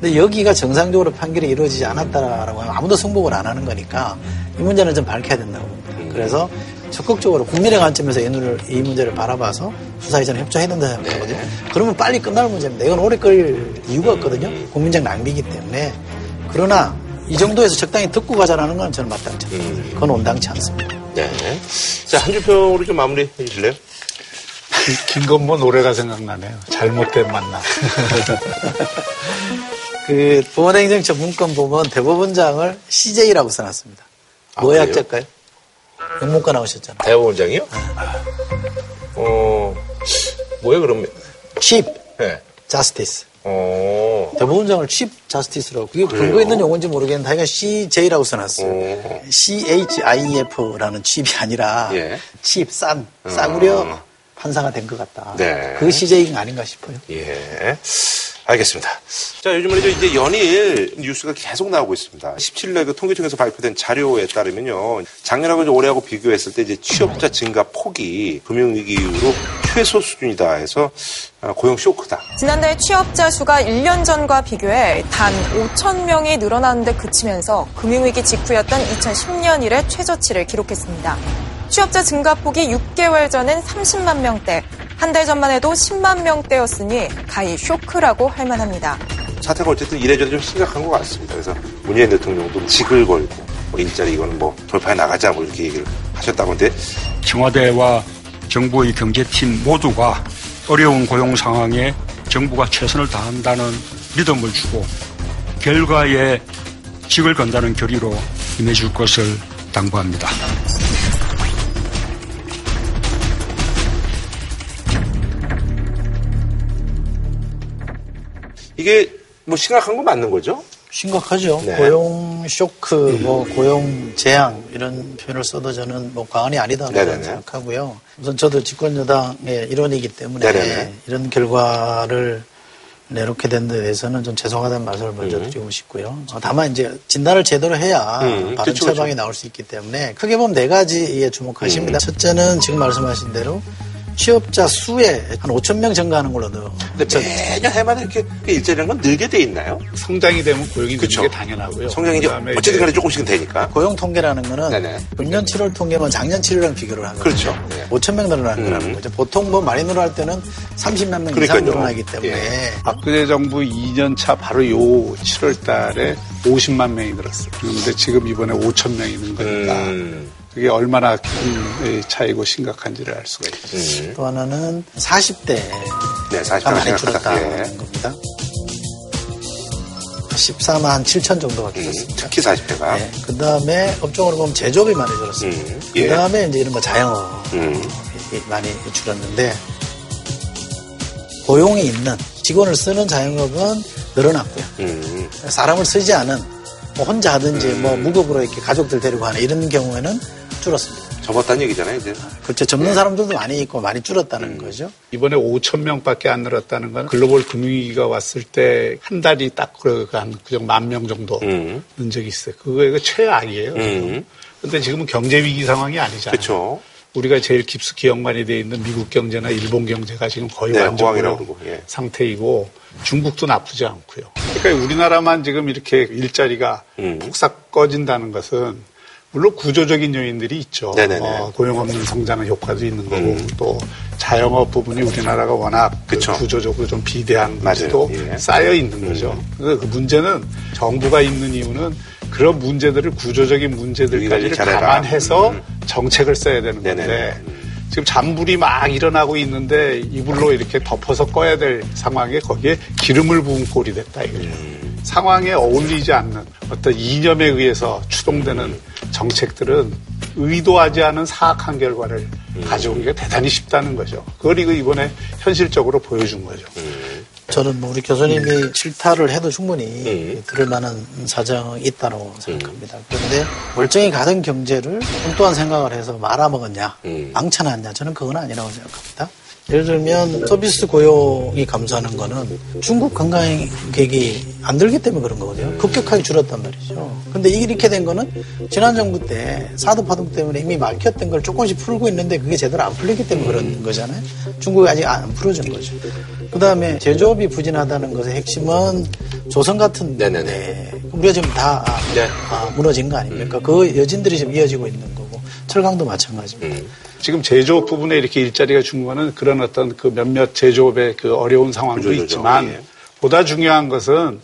Speaker 2: 근데 여기가 정상적으로 판결이 이루어지지 않았다라고 하면 아무도 승복을 안 하는 거니까 이 문제는 좀 밝혀야 된다고 봅니다. 그래서 적극적으로 국민의 관점에서 이, 눈을, 이 문제를 바라봐서 수사에 저는 협조해야 된다 생각하거든요. 그러면 빨리 끝날 문제입니다. 이건 오래 끌 이유가 없거든요. 국민적 낭비이기 때문에. 그러나 이 정도에서 적당히 듣고 가자라는 건 저는 마땅치 않습니다. 그건 온당치 않습니다.
Speaker 1: 네. 자, 한 줄평으로 좀 마무리 해주실래요?
Speaker 3: 김건모 노래가 생각나네요. 잘못된 만남.
Speaker 2: 그 보건행정처 문건 보면 대법원장을 CJ라고 써놨습니다.
Speaker 1: 아,
Speaker 2: 뭐의
Speaker 1: 그래요?
Speaker 2: 학자일까요? 영문과 나오셨잖아요.
Speaker 1: 대법원장이요? 어, 뭐예요, 그러면?
Speaker 2: 칩
Speaker 1: 네.
Speaker 2: 자 대법원장을 칩 자스티스라고 그게? 근거 있는 용어인지 모르겠는데 하여간 CJ라고 써놨어요.
Speaker 1: 어.
Speaker 2: CHIEF라는 칩이 아니라
Speaker 1: 예.
Speaker 2: 칩, 싼, 싸구려
Speaker 1: 어.
Speaker 2: 판사가 된 것 같다.
Speaker 1: 네.
Speaker 2: 그 CJ가 아닌가 싶어요.
Speaker 1: 예. 알겠습니다. 자, 요즘 말이죠. 이제 연일 뉴스가 계속 나오고 있습니다. 17일 그 통계청에서 발표된 자료에 따르면요. 작년하고 이제 올해하고 비교했을 때 이제 취업자 증가 폭이 금융위기 이후로 최소 수준이다 해서 아, 고용 쇼크다.
Speaker 9: 지난달 취업자 수가 1년 전과 비교해 단 5천 명이 늘어나는데 그치면서 금융위기 직후였던 2010년 이래 최저치를 기록했습니다. 취업자 증가폭이 6개월 전엔 30만 명대, 한 달 전만 해도 10만 명대였으니 가히 쇼크라고 할 만합니다.
Speaker 1: 사태가 어쨌든 이래저래 좀 심각한 것 같습니다. 그래서 문재인 대통령도 직을 걸고 뭐 일자리 이거는 뭐 돌파해 나가자 뭐 이렇게 얘기를 하셨다고 하는데
Speaker 10: 청와대와 정부의 경제팀 모두가 어려운 고용 상황에 정부가 최선을 다한다는 믿음을 주고 결과에 직을 건다는 결의로 임해줄 것을 당부합니다.
Speaker 1: 이게 뭐 심각한 건 맞는 거죠?
Speaker 2: 심각하죠.
Speaker 1: 네.
Speaker 2: 고용 쇼크, 뭐 고용 재앙 이런 표현을 써도 저는 뭐 과언이 아니다라고
Speaker 1: 네네네.
Speaker 2: 생각하고요. 우선 저도 집권 여당의 일원이기 때문에
Speaker 1: 네네네.
Speaker 2: 이런 결과를 내놓게 된 데 대해서는 좀 죄송하다는 말씀을 먼저
Speaker 1: 음.
Speaker 2: 드리고 싶고요. 어, 다만 이제 진단을 제대로 해야
Speaker 1: 음,
Speaker 2: 바른
Speaker 1: 그쵸,
Speaker 2: 처방이
Speaker 1: 그쵸.
Speaker 2: 나올 수 있기 때문에 크게 보면 네 가지에 주목하십니다.
Speaker 1: 음.
Speaker 2: 첫째는 지금 말씀하신 대로 취업자 수에 한 5천 명 증가하는 걸로 넣어.
Speaker 1: 근데 매년 해마다 이렇게 그 일자리라는 건 늘게 돼 있나요?
Speaker 3: 성장이 되면 고용이
Speaker 1: 그쵸.
Speaker 3: 되는 게 당연하고요.
Speaker 1: 성장이 이제 어쨌든 간에 조금씩은 되니까.
Speaker 2: 고용 통계라는 거는
Speaker 1: 네네.
Speaker 2: 금년 7월 통계만 작년 7월이랑 비교를 하거든요.
Speaker 1: 그렇죠. 네.
Speaker 2: 5천 명 늘어나는
Speaker 1: 음.
Speaker 2: 거라는 거죠. 보통 뭐 많이 늘어날 때는 30만 명 이상
Speaker 1: 그러니까요.
Speaker 2: 늘어나기 때문에
Speaker 1: 예.
Speaker 3: 박근혜 정부 2년 차 바로 요 7월 달에 50만 명이 늘었어요. 그런데 지금 이번에 5천 명이 는 거니까
Speaker 1: 음,
Speaker 3: 그게 얼마나 큰 차이고 심각한지를 알 수가 있죠.
Speaker 1: 음.
Speaker 2: 또 하나는 40대가
Speaker 1: 네, 40대
Speaker 2: 많이. 줄었다는
Speaker 1: 예.
Speaker 2: 겁니다. 14만 7천 정도가
Speaker 1: 음,
Speaker 2: 줄었습니다.
Speaker 1: 특히 40대가.
Speaker 2: 네. 그 다음에 업종으로 보면 제조업이 많이 줄었습니다.
Speaker 1: 음, 예.
Speaker 2: 그 다음에 이제 이런 뭐 자영업이
Speaker 1: 음.
Speaker 2: 많이 줄었는데 고용이 있는 직원을 쓰는 자영업은 늘어났고요.
Speaker 1: 음,
Speaker 2: 사람을 쓰지 않은 뭐 혼자 하든지 뭐 무급으로 이렇게 가족들 데리고 하는 이런 경우에는 줄었습니다.
Speaker 1: 접었다는 얘기잖아요, 이제.
Speaker 2: 그렇죠. 접는 사람들도 많이 있고 많이 줄었다는 거죠.
Speaker 3: 이번에 5천 명밖에 안 늘었다는 건 글로벌 금융위기가 왔을 때 한 달이 딱 그한 그정 만명 정도
Speaker 1: 음.
Speaker 3: 는 적이 있어요. 그거 이거 최악이에요.
Speaker 1: 음.
Speaker 3: 근데 지금은 경제 위기 상황이 아니잖아요.
Speaker 1: 그렇죠.
Speaker 3: 우리가 제일 깊숙이 연관이 돼 있는 미국 경제나 일본 경제가 지금 거의
Speaker 1: 네,
Speaker 3: 완전
Speaker 1: 호황이라고
Speaker 3: 고용
Speaker 1: 그러고, 예.
Speaker 3: 상태이고 중국도 나쁘지 않고요. 그러니까 우리나라만 지금 이렇게 일자리가
Speaker 1: 음.
Speaker 3: 폭삭 꺼진다는 것은 물론 구조적인 요인들이 있죠. 어, 고용 없는 성장의 효과도 있는 거고 또 자영업 부분이 우리나라가 워낙 그. 구조적으로 좀 비대한. 것도
Speaker 1: 예.
Speaker 3: 쌓여 있는 거죠. 그래서 그 문제는 정부가 있는 이유는 그런 문제들을 구조적인
Speaker 1: 잘해라.
Speaker 3: 감안해서
Speaker 1: 음.
Speaker 3: 정책을 써야 되는 건데
Speaker 1: 네네네.
Speaker 3: 지금 잔불이 막 일어나고 있는데 이불로 이렇게 덮어서 꺼야 될 상황에 거기에 기름을 부은 꼴이 됐다 이거죠.
Speaker 1: 음.
Speaker 3: 상황에 어울리지 않는 어떤 이념에 의해서 추동되는 정책들은 의도하지 않은 사악한 결과를
Speaker 1: 음.
Speaker 3: 가져오기가 대단히 쉽다는 거죠. 그걸 이거 이번에 현실적으로 보여준 거죠.
Speaker 1: 음.
Speaker 2: 저는 뭐 우리 교수님이 실타를 해도 충분히
Speaker 1: 음.
Speaker 2: 들을 만한 사정이 있다고 생각합니다. 그런데 멀쩡히 가던 경제를 엉뚱한 생각을 해서 말아먹었냐,
Speaker 1: 음.
Speaker 2: 망쳐놨냐, 저는 그건 아니라고 생각합니다. 예를 들면 서비스 고용이 감소하는 거는 중국 관광객이 안 들기 때문에 그런 거거든요. 급격하게 줄었단 말이죠. 근데 이렇게 된 거는 지난 정부 때 사드 파동 때문에 이미 막혔던 걸 조금씩 풀고 있는데 그게 제대로 안 풀리기 때문에 그런 거잖아요. 중국이 아직 안 풀어준 거죠. 그 다음에 제조업이 부진하다는 것의 핵심은 조선 같은
Speaker 1: 네네네.
Speaker 2: 데 우리가 지금 다 아,
Speaker 1: 네.
Speaker 2: 아, 무너진 거 아닙니까? 그 여진들이 지금 이어지고 있는 거고 철강도 마찬가지입니다.
Speaker 1: 음.
Speaker 3: 지금 제조업 부분에 이렇게 일자리가 준 거는 그런 어떤 그 몇몇 제조업의 그 어려운 상황도
Speaker 1: 구조조정,
Speaker 3: 있지만
Speaker 1: 예.
Speaker 3: 보다 중요한 것은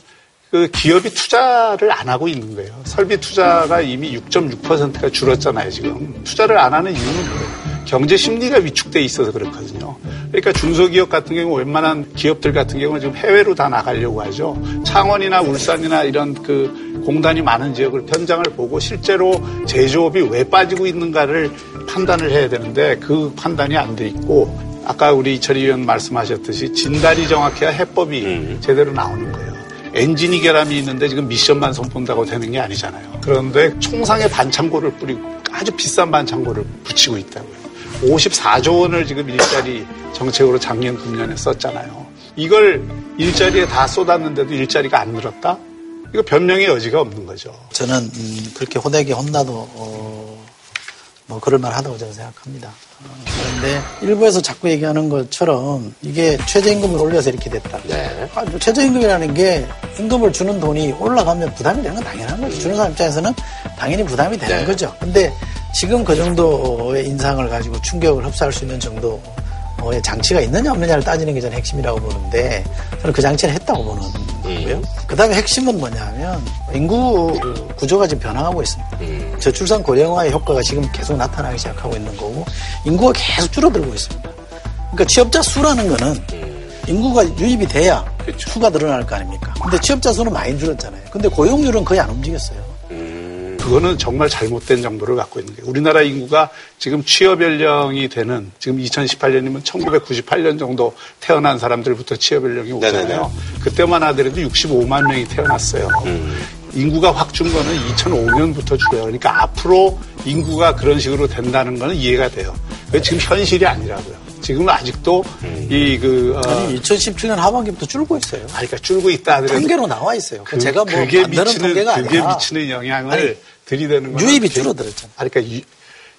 Speaker 3: 그 기업이 투자를 안 하고 있는 거예요. 설비 투자가 이미 6.6%가 줄었잖아요, 지금. 투자를 안 하는 이유는 뭐예요? 경제 심리가 위축돼 있어서 그렇거든요. 그러니까 중소기업 같은 경우 웬만한 기업들 같은 경우는 지금 해외로 다 나가려고 하죠. 창원이나 울산이나 이런 그 공단이 많은 지역을 현장을 보고 실제로 제조업이 왜 빠지고 있는가를 판단을 해야 되는데 그 판단이 안 돼 있고 아까 우리 이철희 의원 말씀하셨듯이 진단이 정확해야 해법이
Speaker 1: 음.
Speaker 3: 제대로 나오는 거예요. 엔진이 결함이 있는데 지금 미션만 손본다고 되는 게 아니잖아요. 그런데 총상의 반창고를 뿌리고 아주 비싼 반창고를 붙이고 있다고요. 54조 원을 지금 일자리 정책으로 작년 금년에 썼잖아요. 이걸 일자리에 다 쏟았는데도 일자리가 안 늘었다? 이거 변명의 여지가 없는 거죠.
Speaker 2: 저는 음, 그렇게 호되게 혼나도 어, 뭐 그럴 만하다고 저는 생각합니다. 어, 그런데 일부에서 자꾸 얘기하는 것처럼 이게 최저임금을 올려서 이렇게 됐다.
Speaker 1: 네.
Speaker 2: 아, 뭐 최저임금이라는 게 임금을 주는 돈이 올라가면 부담이 되는 건 당연한 거죠. 주는 사람 입장에서는 당연히 부담이 되는
Speaker 1: 네.
Speaker 2: 거죠. 근데 지금 그 정도의 인상을 가지고 충격을 흡수할 수 있는 정도의 장치가 있느냐 없느냐를 따지는 게 저는 핵심이라고 보는데 저는 그 장치는 했다고 보는 거고요. 그 다음에 핵심은 뭐냐면 인구 구조가 지금 변화하고 있습니다.
Speaker 1: 음.
Speaker 2: 저출산 고령화의 효과가 지금 계속 나타나기 시작하고 있는 거고 인구가 계속 줄어들고 있습니다. 그러니까 취업자 수라는 거는 인구가 유입이 돼야 수가 늘어날 거 아닙니까? 근데 취업자 수는 많이 줄었잖아요. 근데 고용률은 거의 안 움직였어요.
Speaker 3: 그거는 정말 잘못된 정보를 갖고 있는 거예요. 우리나라 인구가 지금 취업 연령이 되는 지금 2018년이면 1998년 정도 태어난 사람들부터 취업 연령이 오잖아요.
Speaker 1: 네네네.
Speaker 3: 그때만 하더라도 65만 명이 태어났어요. 인구가 확 준 거는 2005년부터 줄어요. 그러니까 앞으로 인구가 그런 식으로 된다는 거는 이해가 돼요. 그게 지금 현실이 아니라고요. 지금은 아직도 이그
Speaker 2: 아니 2017년 하반기부터 줄고 있어요.
Speaker 3: 그러니까 줄고 있다 하더라도
Speaker 2: 통계로 나와 있어요.
Speaker 3: 그,
Speaker 2: 제가 뭐
Speaker 3: 그게
Speaker 2: 만드는
Speaker 3: 미치는
Speaker 2: 통계가
Speaker 3: 그게
Speaker 2: 아니라
Speaker 3: 미치는 영향을
Speaker 2: 아니,
Speaker 3: 들이대는 거는
Speaker 2: 유입이
Speaker 3: 그-
Speaker 2: 줄어들었잖아요.
Speaker 3: 아니, 그러니까 유,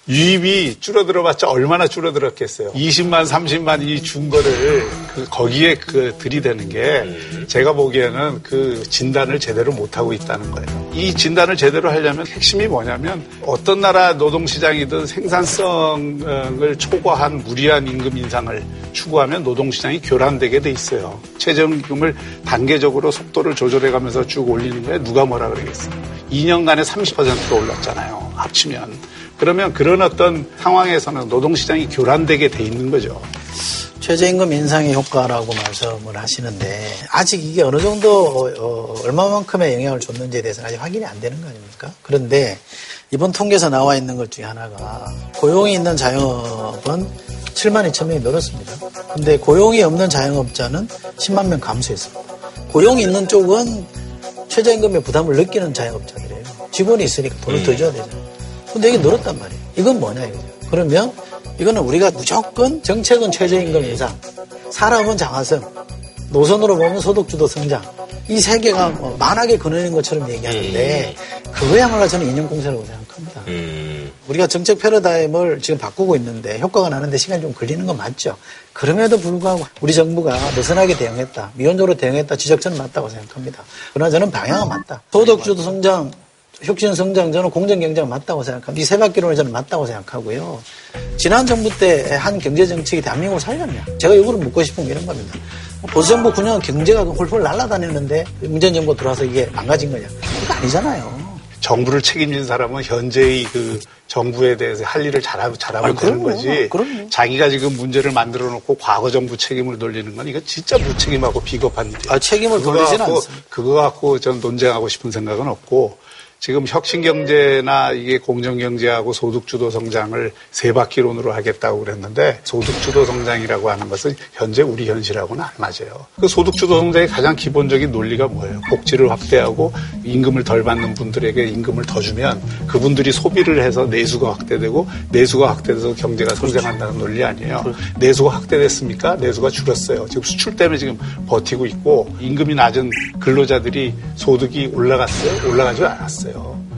Speaker 3: 유입이 줄어들어봤자 얼마나 줄어들었겠어요. 20만, 30만 이 준 거를 그 거기에 그 들이대는 게 제가 보기에는 그 진단을 제대로 못하고 있다는 거예요. 이 진단을 제대로 하려면 핵심이 뭐냐면 어떤 나라 노동시장이든 생산성을 초과한 무리한 임금 인상을 추구하면 노동시장이 교란되게 돼 있어요. 최저임금을 단계적으로 속도를 조절해가면서 쭉 올리는 거에 누가 뭐라 그러겠어요. 2년간에 30%가 올랐잖아요. 합치면. 그러면 그런 어떤 상황에서는 노동시장이 교란되게 돼 있는 거죠.
Speaker 2: 최저임금 인상의 효과라고 말씀을 하시는데 아직 이게 어느 정도 어, 어, 얼마만큼의 영향을 줬는지에 대해서는 아직 확인이 안 되는 거 아닙니까? 그런데 이번 통계에서 나와 있는 것 중에 하나가 고용이 있는 자영업은 7만 2천 명이 늘었습니다. 근데 고용이 없는 자영업자는 10만 명 감소했습니다. 고용이 있는 쪽은 최저임금의 부담을 느끼는 자영업자들이에요. 직원이 있으니까 돈을 더 줘야 되잖아요. 근데 이게 늘었단 말이에요. 이건 뭐냐 이거죠. 그러면 이거는 우리가 무조건 정책은 최저임금 인상, 사람은 장하성, 노선으로 보면 소득주도 성장. 이 세 개가 뭐 만하게 그려낸 것처럼 얘기하는데 그거야말로 저는 인용공세라고 생각합니다.
Speaker 1: 음.
Speaker 2: 우리가 정책 패러다임을 지금 바꾸고 있는데 효과가 나는데 시간이 좀 걸리는 건 맞죠. 그럼에도 불구하고 우리 정부가 느슨하게 대응했다. 미온적으로 대응했다. 지적처는 맞다고 생각합니다. 그러나 저는 방향은 맞다. 소득주도 성장 혁신 성장 저는 공정 경제가 맞다고 생각합니다. 이 세 바퀴론이 저는 맞다고 생각하고요. 지난 정부 때 한 경제 정책이 대한민국을 살렸냐? 제가 이거를 묻고 싶은 게 이런 겁니다. 보수 정부 9년 경제가 홀홀 날아다녔는데 문재인 정부 들어와서 이게 망가진 거냐? 그거 아니잖아요.
Speaker 3: 정부를 책임진 사람은 현재의 그 정부에 대해서 할 일을 잘하고 잘하면
Speaker 2: 아니,
Speaker 3: 되는. 거지.
Speaker 2: 그럼요.
Speaker 3: 자기가 지금 문제를 만들어 놓고 과거 정부 책임을 돌리는 건 이거 진짜 무책임하고 비겁한 일이에요.
Speaker 2: 아, 책임을
Speaker 3: 갖고,
Speaker 2: 않습니다.
Speaker 3: 그거 갖고 전 논쟁하고 싶은 생각은 없고 지금 혁신 경제나 이게 공정 경제하고 소득 주도 성장을 세 바퀴론으로 하겠다고 그랬는데 소득 주도 성장이라고 하는 것은 현재 우리 현실하고는 안 맞아요. 그 소득 주도 성장의 가장 기본적인 논리가 뭐예요? 복지를 확대하고 임금을 덜 받는 분들에게 임금을 더 주면 그분들이 소비를 해서 내수가 확대되고 내수가 확대돼서 경제가 성장한다는 논리 아니에요. 내수가 확대됐습니까? 내수가 줄었어요. 지금 수출 때문에 지금 버티고 있고 임금이 낮은 근로자들이 소득이 올라갔어요? 올라가지 않았어요.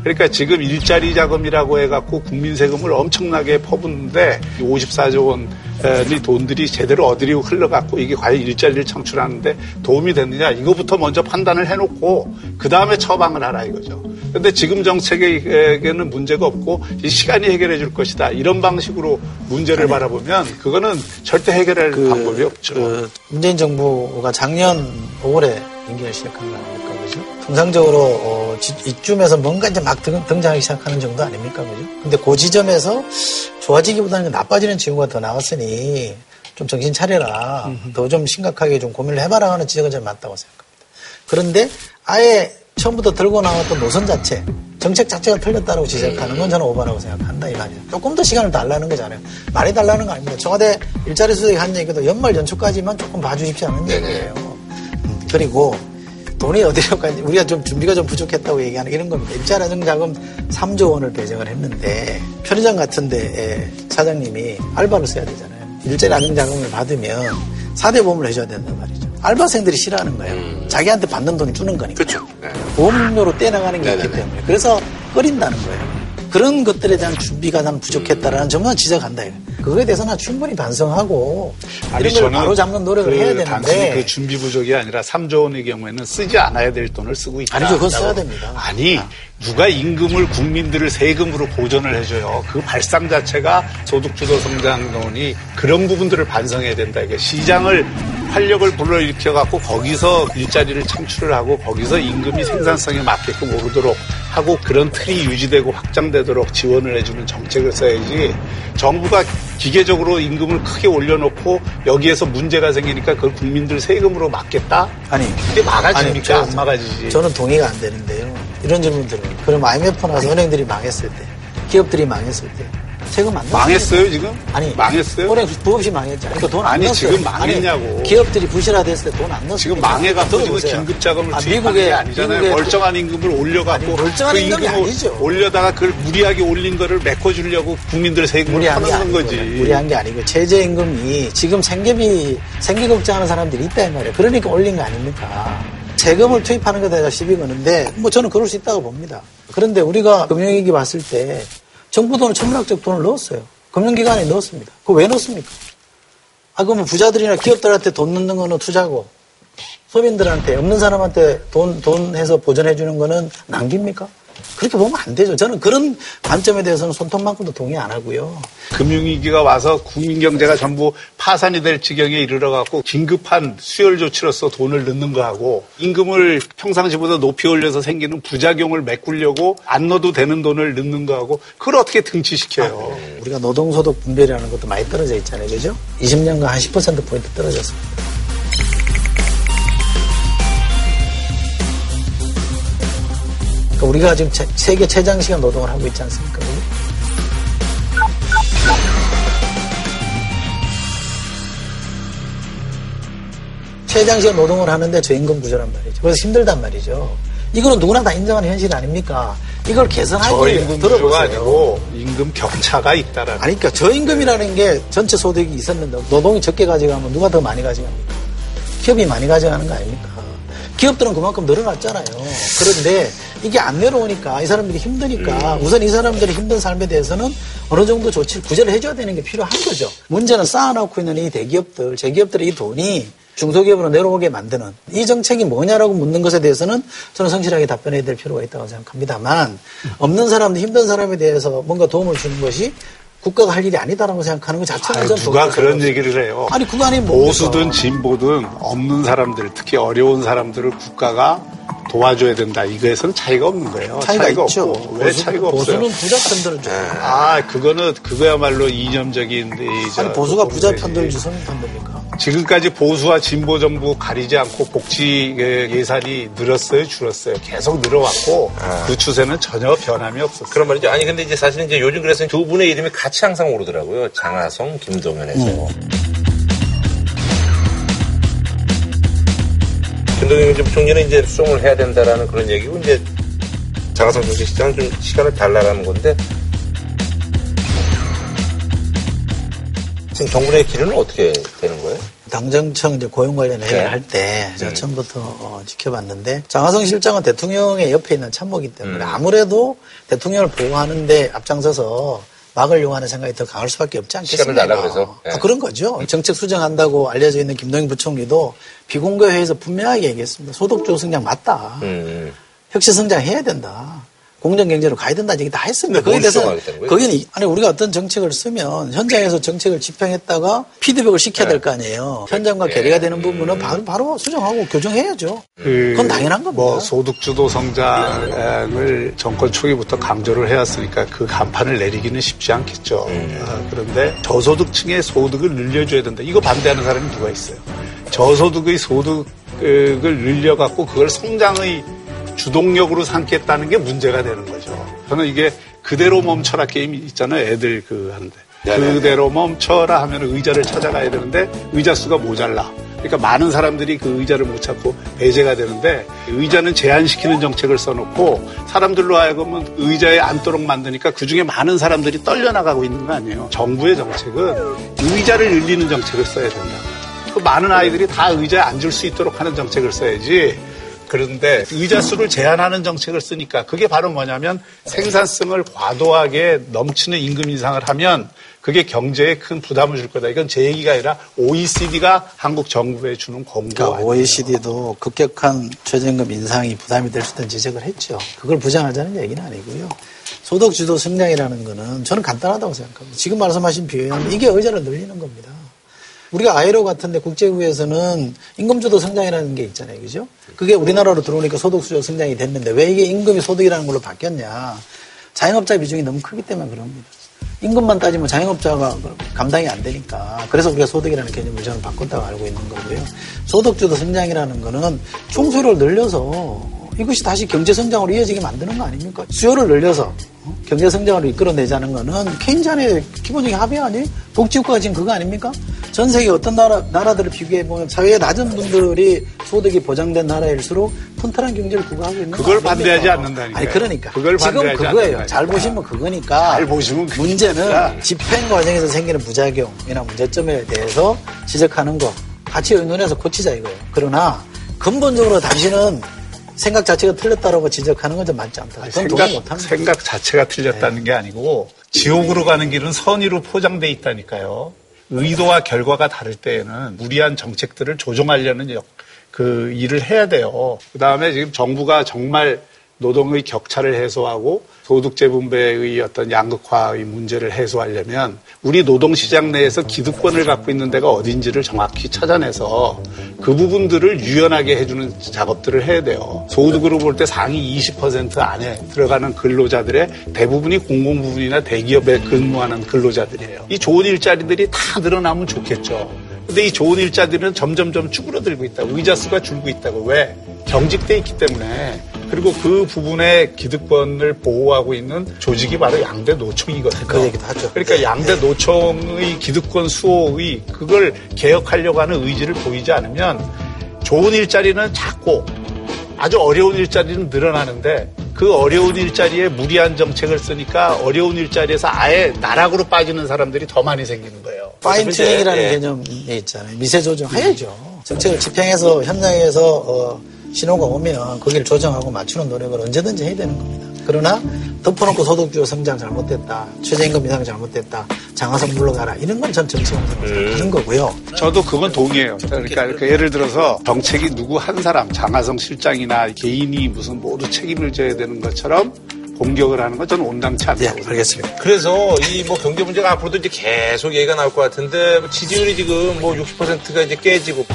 Speaker 3: 그러니까 지금 일자리 자금이라고 해갖고 국민 세금을 엄청나게 퍼붓는데 54조 원의 돈들이 제대로 어디로 흘러갔고 이게 과연 일자리를 창출하는데 도움이 됐느냐 이거부터 먼저 판단을 해놓고 그 다음에 처방을 하라 이거죠. 근데 지금 정책에게는 문제가 없고 이 시간이 해결해 줄 것이다 이런 방식으로 문제를 바라보면 그거는 절대 해결할 방법이 없죠.
Speaker 2: 그 문재인 정부가 작년 5월에 임기를 시작한 거 아닙니까, 그죠? 통상적으로 어, 지- 이쯤에서 뭔가 이제 막 등, 등장하기 시작하는 정도 아닙니까, 그죠? 근데 그 지점에서 좋아지기보다는 나빠지는 징후가 더 나왔으니 좀 정신 차려라, 더 좀 심각하게 좀 고민을 해봐라 하는 지적은 좀 맞다고 생각합니다. 그런데 아예 처음부터 들고 나왔던 노선 자체, 정책 자체가 틀렸다고 지적하는 건 저는 오바라고 생각한다 이 말이에요. 조금 더 시간을 달라는 거잖아요. 많이 달라는 거 아닙니다. 청와대 일자리 수석이 한 얘기도 연말 연초까지만 조금 봐주십시 하는 얘기예요. 음, 그리고 돈이 어디로 가는지 우리가 좀 준비가 좀 부족했다고 얘기하는 이런 겁니다. 일자리 안정자금 3조 원을 배정을 했는데 편의점 같은데 사장님이 알바를 써야 되잖아요. 일자리 안정자금을 받으면 4대 보험을 해줘야 된단 말이죠. 알바생들이 싫어하는 거예요. 자기한테 받는 돈이 주는 거니까.
Speaker 1: 그렇죠. 네.
Speaker 2: 보험료로 떼나가는 게 있기
Speaker 1: 네네네.
Speaker 2: 때문에. 그래서 꺼린다는 거예요. 그런 것들에 대한 준비가 난 부족했다라는 점은 지적한다. 그거에 대해서 난 충분히 반성하고 이런 걸 바로 잡는 노력을
Speaker 3: 그
Speaker 2: 해야
Speaker 3: 단순히
Speaker 2: 되는데
Speaker 3: 그 준비 부족이 아니라 3조 원의 경우에는 쓰지 않아야 될 돈을 쓰고 있다.
Speaker 2: 아니죠. 그거 써야 됩니다.
Speaker 3: 아니 누가 임금을 국민들을 세금으로 보전을 해줘요. 그 발상 자체가 소득주도 성장론이 그런 부분들을 반성해야 된다. 이게 시장을 활력을 불러일으켜 갖고 거기서 일자리를 창출을 하고 거기서 임금이 생산성에 맞게끔 오르도록 하고 그런 틀이 유지되고 확장되도록 지원을 해주는 정책을 써야지 정부가 기계적으로 임금을 크게 올려놓고 여기에서 문제가 생기니까 그걸 국민들 세금으로 막겠다?
Speaker 2: 아니
Speaker 3: 그게 막아집니까?
Speaker 2: 아니, 저-
Speaker 3: 안 막아지지.
Speaker 2: 저는 동의가 안 되는데요. 이런 질문 들어요. 그럼 IMF 나서 은행들이 망했을 때, 기업들이 망했을 때, 세금 안
Speaker 3: 망했어요 지금?
Speaker 2: 아니,
Speaker 3: 망했어요?
Speaker 2: 은행 부없이 망했잖아요. 그러니까 돈안
Speaker 3: 아니,
Speaker 2: 넣었어요.
Speaker 3: 지금 망했냐고.
Speaker 2: 아니, 기업들이 부실화됐을 때 돈 안 넣었어요.
Speaker 3: 지금 망해갖고 지금 긴급 자금을
Speaker 2: 아,
Speaker 3: 게 아니잖아요.
Speaker 2: 미국의
Speaker 3: 멀쩡한 임금을 올려갖고
Speaker 2: 아니, 멀쩡한
Speaker 3: 그
Speaker 2: 임금이 아니죠.
Speaker 3: 올려다가 그걸 무리하게 올린 거를 메꿔주려고 국민들의 세금을 퍼는 거지.
Speaker 2: 무리한 게 아니고 최저 임금이 지금 생계비 생계 걱정하는 사람들이 있다 이 말이에요. 그러니까 올린 거 아닙니까? 세금을 투입하는 것에 대해서 시비 거는데 뭐 저는 그럴 수 있다고 봅니다. 그런데 우리가 금융위기 봤을 때 정부 돈을 천문학적 돈을 넣었어요. 금융기관에 넣었습니다. 그거 왜 넣습니까? 아 그러면 부자들이나 기업들한테 돈 넣는 거는 투자고 소비인들한테 없는 사람한테 돈, 돈 해서 보전해 주는 거는 낭비입니까? 그렇게 보면 안 되죠. 저는 그런 관점에 대해서는 손톱만큼도 동의 안 하고요.
Speaker 3: 금융위기가 와서 국민 경제가 전부 파산이 될 지경에 이르러 갖고 긴급한 수혈 조치로서 돈을 넣는 거하고 임금을 평상시보다 높이 올려서 생기는 부작용을 메꾸려고 안 넣어도 되는 돈을 넣는 거하고 그걸 어떻게 등치시켜요?
Speaker 2: 우리가 노동소득 분배라는 것도 많이 떨어져 있잖아요. 그죠? 20년간 한 10%포인트 떨어졌습니다. 그러니까 우리가 지금 체- 세계 최장시간 노동을 하고 있지 않습니까? 최장시간 노동을 하는데 저임금 구조란 말이죠. 그래서 힘들단 말이죠. 이거는 누구나 다 인정하는 현실 아닙니까? 이걸 개선하기 위해 들어보세요.
Speaker 3: 임금 격차가 있다라는
Speaker 2: 아니, 그러니까 저임금이라는 게 전체 소득이 있었는데 노동이 적게 가져가면 누가 더 많이 가져갑니까? 기업이 많이 가져가는 거 아닙니까? 기업들은 그만큼 늘어났잖아요. 그런데 이게 안 내려오니까 이 사람들이 힘드니까 우선 이 사람들의 힘든 삶에 대해서는 어느 정도 조치를 구제를 해줘야 되는 게 필요한 거죠. 문제는 쌓아놓고 있는 이 대기업들, 제기업들의 이 돈이 중소기업으로 내려오게 만드는 이 정책이 뭐냐라고 묻는 것에 대해서는 저는 성실하게 답변해야 될 필요가 있다고 생각합니다만 없는 사람들 힘든 사람에 대해서 뭔가 도움을 주는 것이 국가가 할 일이 아니다라고 생각하는 것 자체는
Speaker 3: 아니, 누가 그런
Speaker 2: 되는
Speaker 3: 얘기를 해요.
Speaker 2: 아니 그거 아니면 뭡니까?
Speaker 3: 보수든 진보든 없는 사람들, 특히 어려운 사람들을 국가가 도와줘야 된다. 이거에서는 차이가 없는 거예요.
Speaker 2: 차이가, 있죠.
Speaker 3: 없고. 왜
Speaker 2: 보수,
Speaker 3: 차이가 없어요?
Speaker 2: 보수는 부자 편들을 줘요.
Speaker 3: 아, 그거는 그거야말로 이념적인
Speaker 2: 아니 보수가 부자. 편들을 주서민 편들입니까?
Speaker 3: 지금까지 보수와 진보 정부 가리지 않고 복지 예산이 늘었어요, 줄었어요. 계속 늘어왔고 그 추세는 전혀 변함이 없었어요.
Speaker 1: 그런 말이죠. 아니 근데 이제 사실은 이제 요즘 그래서 두 분의 이름이 같이 항상 오르더라고요. 장하성, 김동연에서. 김동연 부총리는 이제 수용을 해야 된다라는 그런 얘기고 이제 장하성 정치시장은 좀 시간을 달라라는 건데 지금 정부 의 길은 어떻게 되는 거예요?
Speaker 2: 당정청 이제 고용 관련 회의를
Speaker 1: 네.
Speaker 2: 할때 제가
Speaker 1: 음.
Speaker 2: 처음부터 어, 지켜봤는데 장하성 실장은 대통령의 옆에 있는 참모기 때문에
Speaker 1: 음.
Speaker 2: 아무래도 대통령을 보호하는데 앞장서서 막으려고 하는 생각이 더 강할 수밖에 없지 않겠습니까?
Speaker 1: 시간을 달라고 해서? 네.
Speaker 2: 아, 그런 거죠. 정책 수정한다고 알려져 있는 김동연 부총리도 비공개 회의에서 분명하게 얘기했습니다. 소득주 성장 맞다.
Speaker 1: 음.
Speaker 2: 혁신 성장 해야 된다. 공정 경제로 가야 된다 얘기 다 했습니다.
Speaker 1: 근데
Speaker 2: 거기에
Speaker 1: 뭘
Speaker 2: 대해서? 거기는 이- 아니 우리가 어떤 정책을 쓰면 현장에서 정책을 집행했다가 피드백을 시켜야 될 거 아니에요. 현장과
Speaker 1: 네.
Speaker 2: 괴리가 되는 부분은 바로, 바로 수정하고 교정해야죠.
Speaker 3: 그
Speaker 2: 그건 당연한 겁니다.
Speaker 3: 뭐 소득주도 성장을 정권 초기부터 강조를 해왔으니까 그 간판을 내리기는 쉽지 않겠죠.
Speaker 2: 음.
Speaker 3: 아, 그런데 저소득층의 소득을 늘려줘야 된다. 이거 반대하는 사람이 누가 있어요? 저소득의 소득을 늘려갖고 그걸 성장의 주동력으로 삼겠다는 게 문제가 되는 거죠. 저는 이게 그대로 멈춰라 게임이 있잖아요. 애들 그 하는데.
Speaker 1: 네네네.
Speaker 3: 그대로 멈춰라 하면 의자를 찾아가야 되는데 의자 수가 모자라. 그러니까 많은 사람들이 그 의자를 못 찾고 배제가 되는데 의자는 제한시키는 정책을 써놓고 사람들로 하여금은 의자에 앉도록 만드니까 그 중에 많은 사람들이 떨려나가고 있는 거 아니에요. 정부의 정책은 의자를 늘리는 정책을 써야 된다. 그 많은 아이들이 다 의자에 앉을 수 있도록 하는 정책을 써야지. 그런데 의자 수를 제한하는 정책을 쓰니까 그게 바로 뭐냐면 생산성을 과도하게 넘치는 임금 인상을 하면 그게 경제에 큰 부담을 줄 거다. 이건 제 얘기가 아니라 OECD가 한국 정부에 주는 권고.
Speaker 2: 그러니까
Speaker 3: 아니에요.
Speaker 2: OECD도 급격한 최저임금 인상이 부담이 될 수 있다는 지적을 했죠. 그걸 부정하자는 얘기는 아니고요. 소득 주도 성장이라는 거는 저는 간단하다고 생각합니다. 지금 말씀하신 비유는 이게 의자를 늘리는 겁니다. 우리가 아이로 같은데 국제구에서는 임금주도 성장이라는 게 있잖아요. 그죠? 그게 우리나라로 들어오니까 소득주도 성장이 됐는데 왜 이게 임금이 소득이라는 걸로 바뀌었냐. 자영업자 비중이 너무 크기 때문에 그럽니다. 임금만 따지면 자영업자가 감당이 안 되니까. 그래서 우리가 소득이라는 개념을 저는 바꿨다고 알고 있는 거고요. 소득주도 성장이라는 거는 총수요를 늘려서 이것이 다시 경제 성장으로 이어지게 만드는 거 아닙니까? 수요를 늘려서 어? 경제 성장으로 이끌어내자는 거는 케인잔의 기본적인 합의 아니? 복지국가가 지금 그거 아닙니까? 전 세계 어떤 나라, 나라들을 비교해 보면 사회에 낮은 분들이 소득이 보장된 나라일수록 튼튼한 경제를 구가하고 있는 거
Speaker 3: 그걸? 반대하지 않는다니까요.
Speaker 2: 아니 그러니까
Speaker 3: 그걸
Speaker 2: 지금
Speaker 3: 반대하지
Speaker 2: 그거예요. 잘 보시면 그거니까.
Speaker 3: 잘 보시면 그거니까.
Speaker 2: 문제는 집행 과정에서 생기는 부작용이나 문제점에 대해서 지적하는 거 같이 의논해서 고치자 이거예요. 그러나 근본적으로 당신은 생각 자체가 틀렸다라고 지적하는 건 좀 맞지 않다. 그건
Speaker 3: 생각. 생각 자체가 틀렸다는 게 아니고 지옥으로 가는 길은 선의로 포장돼 있다니까요. 의도와 결과가 다를 때에는 무리한 정책들을 조정하려는 역- 그 일을 해야 돼요. 그 다음에 지금 정부가 정말 노동의 격차를 해소하고 소득재 분배의 어떤 양극화의 문제를 해소하려면 우리 노동시장 내에서 기득권을 갖고 있는 데가 어딘지를 정확히 찾아내서 그 부분들을 유연하게 해주는 작업들을 해야 돼요. 소득으로 볼 때 상위 20% 안에 들어가는 근로자들의 대부분이 공공부문이나 대기업에 근무하는 근로자들이에요. 이 좋은 일자리들이 다 늘어나면 좋겠죠. 근데 이 좋은 일자리는 점점점 쭈그러들고 있다. 의자 수가 줄고 있다고. 왜? 경직돼 있기 때문에. 그리고 그 부분의 기득권을 보호하고 있는 조직이 바로 양대 노총이거든요.
Speaker 2: 그 얘기도 하죠.
Speaker 3: 그러니까 양대 노총의 기득권 수호의 그걸 개혁하려고 하는 의지를 보이지 않으면 좋은 일자리는 작고 아주 어려운 일자리는 늘어나는데 그 어려운 일자리에 무리한 정책을 쓰니까 어려운 일자리에서 아예 나락으로 빠지는 사람들이 더 많이 생기는 거예요.
Speaker 2: 파인
Speaker 1: 그래서
Speaker 2: 튜닝이라는
Speaker 1: 이제, 예.
Speaker 2: 개념이 있잖아요. 미세 조정 해야죠. 정책을 집행해서 현장에서 어, 신호가 오면 거기를 조정하고 맞추는 노력을 언제든지 해야 되는 겁니다. 그러나 덮어놓고 소득주도 성장 잘못됐다, 최저임금 인상 잘못됐다, 장화성 물러가라 이런 건 전 정치 공세라고 생각하는 거고요.
Speaker 3: 저도 그건 동의해요. 그러니까 그 예를 들어서 정책이 누구 한 사람, 장하성 실장이나 개인이 무슨 모두 책임을 져야 되는 것처럼 공격을 하는 건 저는 온당치 않다고
Speaker 2: 네, 알겠습니다.
Speaker 1: 그래서 이 뭐 경제 문제가 앞으로도 이제 계속 얘기가 나올 것 같은데 뭐 지지율이 지금 뭐 60%가 이제 깨지고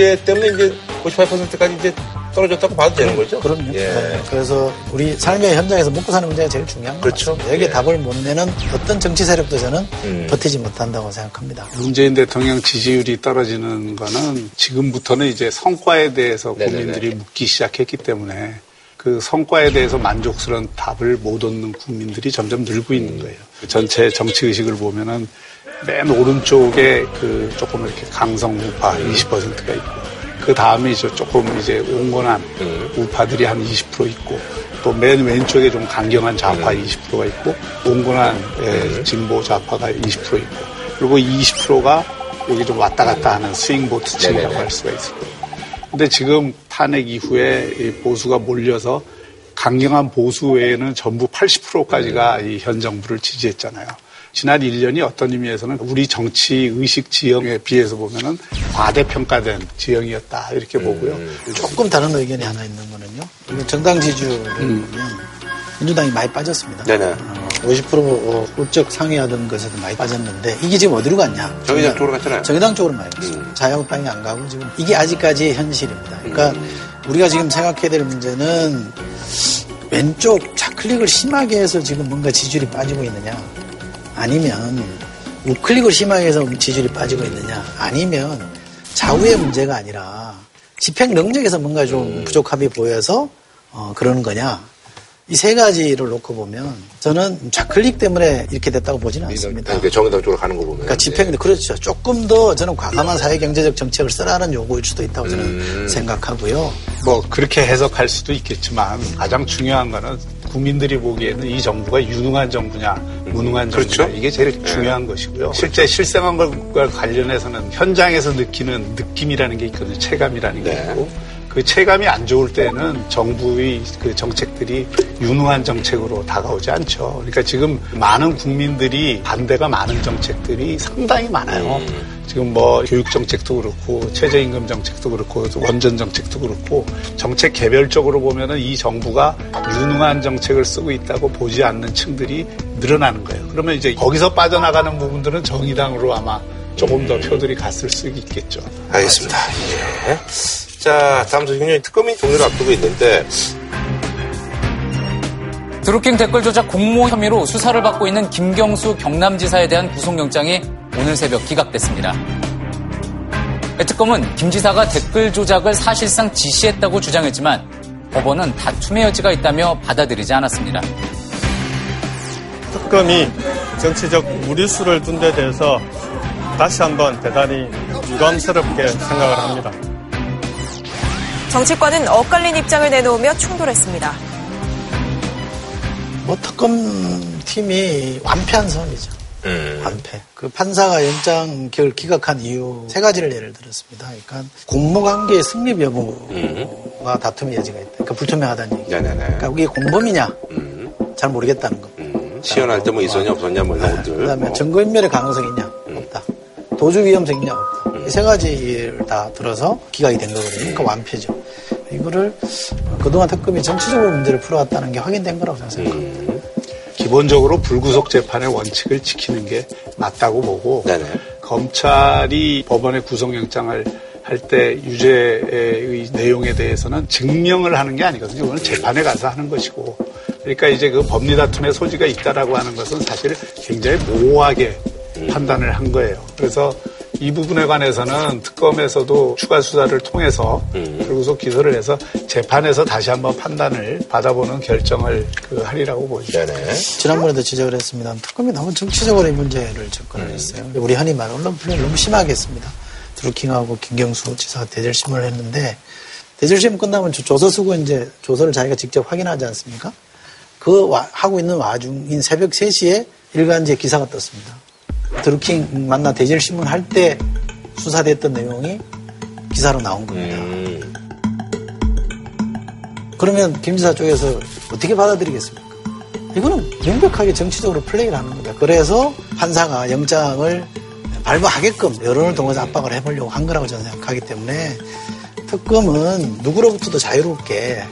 Speaker 1: 경제 때문에 이제 58%까지 이제 떨어졌다고 봐도 되는 거죠?
Speaker 2: 그럼요.
Speaker 1: 예.
Speaker 2: 네, 그래서 우리 삶의 현장에서 먹고 사는 문제가 제일 중요한 것
Speaker 1: 그렇죠.
Speaker 2: 여기에
Speaker 1: 예.
Speaker 2: 답을 못 내는 어떤 정치 세력도 저는
Speaker 1: 음.
Speaker 2: 버티지 못한다고 생각합니다.
Speaker 3: 문재인 대통령 지지율이 떨어지는 거는 지금부터는 이제 성과에 대해서
Speaker 1: 네네네.
Speaker 3: 국민들이 묻기 시작했기 때문에 그 성과에 대해서 만족스러운 답을 못 얻는 국민들이 점점 늘고 있는 거예요. 전체 정치 의식을 보면은 맨 오른쪽에 그 조금 이렇게 강성 우파 20%가 있고 그 다음에 이제 조금 이제 온건한 우파들이 한 20% 있고 또 맨 왼쪽에 좀 강경한 좌파 20%가 있고 온건한 예, 진보 좌파가 20% 있고 그리고 20%가 여기 좀 왔다 갔다 하는 스윙 보트층이라고
Speaker 1: 네네네.
Speaker 3: 할 수가 있을 거예요. 근데 지금 탄핵 이후에 이 보수가 몰려서 강경한 보수 외에는 전부 80%까지가 이 현 정부를 지지했잖아요. 지난 1년이 어떤 의미에서는 우리 정치 의식 지형에 비해서 보면은 과대평가된 지형이었다 이렇게 보고요.
Speaker 2: 조금 다른 의견이 하나 있는 거는요. 정당 지지율을 보면 민주당이 많이 빠졌습니다.
Speaker 1: 네네.
Speaker 2: 어, 50% 우적 상회하던 것에도 많이 빠졌는데 이게 지금 어디로 갔냐?
Speaker 1: 정의당 쪽으로 갔잖아요.
Speaker 2: 정의당 쪽으로 많이 갔습니다. 자유한국당이 안 가고 지금 이게 아직까지 현실입니다. 그러니까 우리가 지금 생각해야 될 문제는 왼쪽 좌클릭을 심하게 해서 지금 뭔가 지지율이 빠지고 있느냐 아니면 우클릭을 심하게 해서 지지율이 빠지고 있느냐 아니면 좌우의 문제가 아니라 집행 능력에서 뭔가 좀 부족함이 보여서 어, 그러는 거냐 이 세 가지를 놓고 보면 저는 좌클릭 때문에 이렇게 됐다고 보지는 않습니다.
Speaker 1: 그러니까 정의당 쪽으로 가는 거 보면.
Speaker 2: 그러니까 집행인데 그렇죠. 조금 더 저는 과감한 사회 경제적 정책을 쓰라는 요구일 수도 있다고 저는
Speaker 1: 음.
Speaker 2: 생각하고요.
Speaker 3: 뭐 그렇게 해석할 수도 있겠지만 가장 중요한 거는 국민들이 보기에는 이 정부가 유능한 정부냐 무능한 정부냐
Speaker 1: 그렇죠.
Speaker 3: 이게 제일 중요한 것이고요. 실제 실생한 것과 관련해서는 현장에서 느끼는 느낌이라는 게 있거든요. 체감이라는 게
Speaker 1: 네.
Speaker 3: 있고 그 체감이 안 좋을 때는 정부의 그 정책들이 유능한 정책으로 다가오지 않죠. 그러니까 지금 많은 국민들이 반대가 많은 정책들이 상당히 많아요. 지금 뭐 교육 정책도 그렇고 최저임금 정책도 그렇고 원전 정책도 그렇고 정책 개별적으로 보면은 이 정부가 유능한 정책을 쓰고 있다고 보지 않는 층들이 늘어나는 거예요. 그러면 이제 거기서 빠져나가는 부분들은 정의당으로 아마 조금 더 표들이 갔을 수 있겠죠.
Speaker 1: 알겠습니다. 예. 자, 다음 소식은요. 특검이 종료를 앞두고 있는데
Speaker 11: 드루킹 댓글 조작 공모 혐의로 수사를 받고 있는 김경수 경남지사에 대한 구속영장이 오늘 새벽 기각됐습니다. 특검은 김 지사가 댓글 조작을 사실상 지시했다고 주장했지만 법원은 다툼의 여지가 있다며 받아들이지 않았습니다.
Speaker 12: 특검이 정치적 무리수를 둔 데 대해서 다시 한번 대단히 유감스럽게 생각을 합니다.
Speaker 9: 정치권은 엇갈린 입장을 내놓으며 충돌했습니다.
Speaker 2: 뭐 특검 팀이 완패한 선이죠.
Speaker 1: 음.
Speaker 2: 완패. 그 판사가 영장 결 기각한 이유 세 가지를 예를 들었습니다. 그러니까 공모관계의 승립 여부가 다툼의 여지가 있다. 그러니까 불투명하다는 얘기죠.
Speaker 1: 네네네.
Speaker 2: 그러니까 그게 공범이냐
Speaker 1: 음.
Speaker 2: 잘 모르겠다는 거.
Speaker 1: 음. 시연할 때 뭐 있었냐 없었냐 뭐 이런 것들.
Speaker 2: 그다음에
Speaker 1: 뭐.
Speaker 2: 증거인멸의 가능성이 있냐 없다. 도주 위험성이 있냐 없다. 이 세 가지를 다 들어서 기각이 된 거거든요. 그러니까 완패죠. 이거를 그동안 특검이 정치적으로 문제를 풀어왔다는 게 확인된 거라고 저는 생각합니다.
Speaker 1: 음.
Speaker 3: 기본적으로 불구속 재판의 원칙을 지키는 게 맞다고 보고
Speaker 1: 네네.
Speaker 3: 검찰이 법원에 구속영장을 할 때 유죄의 내용에 대해서는 증명을 하는 게 아니거든요. 그건 재판에 가서 하는 것이고. 그러니까 이제 그 법리 다툼의 소지가 있다라고 하는 것은 사실 굉장히 모호하게 판단을 한 거예요. 그래서 이 부분에 관해서는 특검에서도 추가 수사를 통해서 불구속 기소를 해서 재판에서 다시 한번 판단을 받아보는 결정을 그 하리라고 보죠.
Speaker 1: 네네.
Speaker 2: 지난번에도 지적을 했습니다. 특검이 너무 정치적으로 이 문제를 접근을 했어요. 우리 흔히 말하는 언론 플레이를 너무 심하게 했습니다. 드루킹하고 김경수 지사가 대절심을 했는데 대절심 끝나면 조- 조서 쓰고 이제 조서를 자기가 직접 확인하지 않습니까? 그 와- 하고 있는 와중인 새벽 3시에 일간지에 기사가 떴습니다. 드루킹 만나 대절심을 할때 수사됐던 내용이 기사로 나온 겁니다.
Speaker 1: 음.
Speaker 2: 그러면 김 지사 쪽에서 어떻게 받아들이겠습니까? 이거는 명백하게 정치적으로 플레이를 하는 겁니다. 그래서 판사가 영장을 발부하게끔 여론을 통해서 압박을 해보려고 한 거라고 저는 생각하기 때문에 특검은 누구로부터도 자유롭게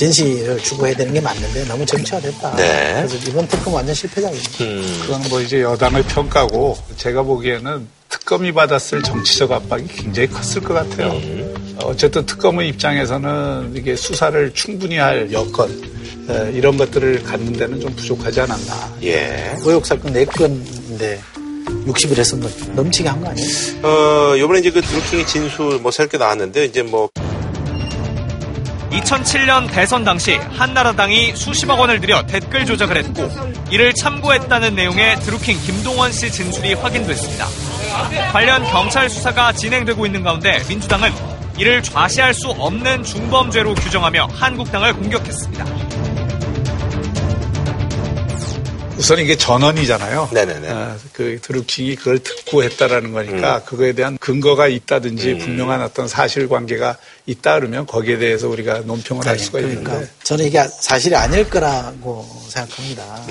Speaker 2: 진실을 추구해야 되는 게 맞는데 너무 정치화됐다.
Speaker 1: 네.
Speaker 2: 그래서 이번 특검 완전 실패작입니다.
Speaker 3: 그건 뭐 이제 여당을 평가고 제가 보기에는 특검이 받았을 정치적 압박이 굉장히 컸을 것 같아요. 어쨌든 특검의 입장에서는 이게 수사를 충분히 할 여건 에, 이런 것들을 갖는 데는 좀 부족하지 않았나.
Speaker 1: 예.
Speaker 2: 의혹 사건 4건인데 60일 했으면 넘치게 한 거 아니에요?
Speaker 1: 어, 요번에 이제 그 드루킹의 진술 뭐 새롭게 나왔는데 이제 뭐
Speaker 8: 2007년 대선 당시 한나라당이 수십억 원을 들여 댓글 조작을 했고 이를 참고했다는 내용의 드루킹 김동원 씨 진술이 확인됐습니다. 관련 경찰 수사가 진행되고 있는 가운데 민주당은 이를 좌시할 수 없는 중범죄로 규정하며 한국당을 공격했습니다.
Speaker 3: 우선 이게 전원이잖아요.
Speaker 1: 네네네.
Speaker 3: 아, 그 드루킹이 그걸 듣고 했다라는 거니까 그거에 대한 근거가 있다든지 분명한 어떤 사실관계가 있다 그러면 거기에 대해서 우리가 논평을 할 수가
Speaker 2: 그러니까
Speaker 3: 있는데
Speaker 2: 저는 이게 사실이 아닐 거라고 생각합니다.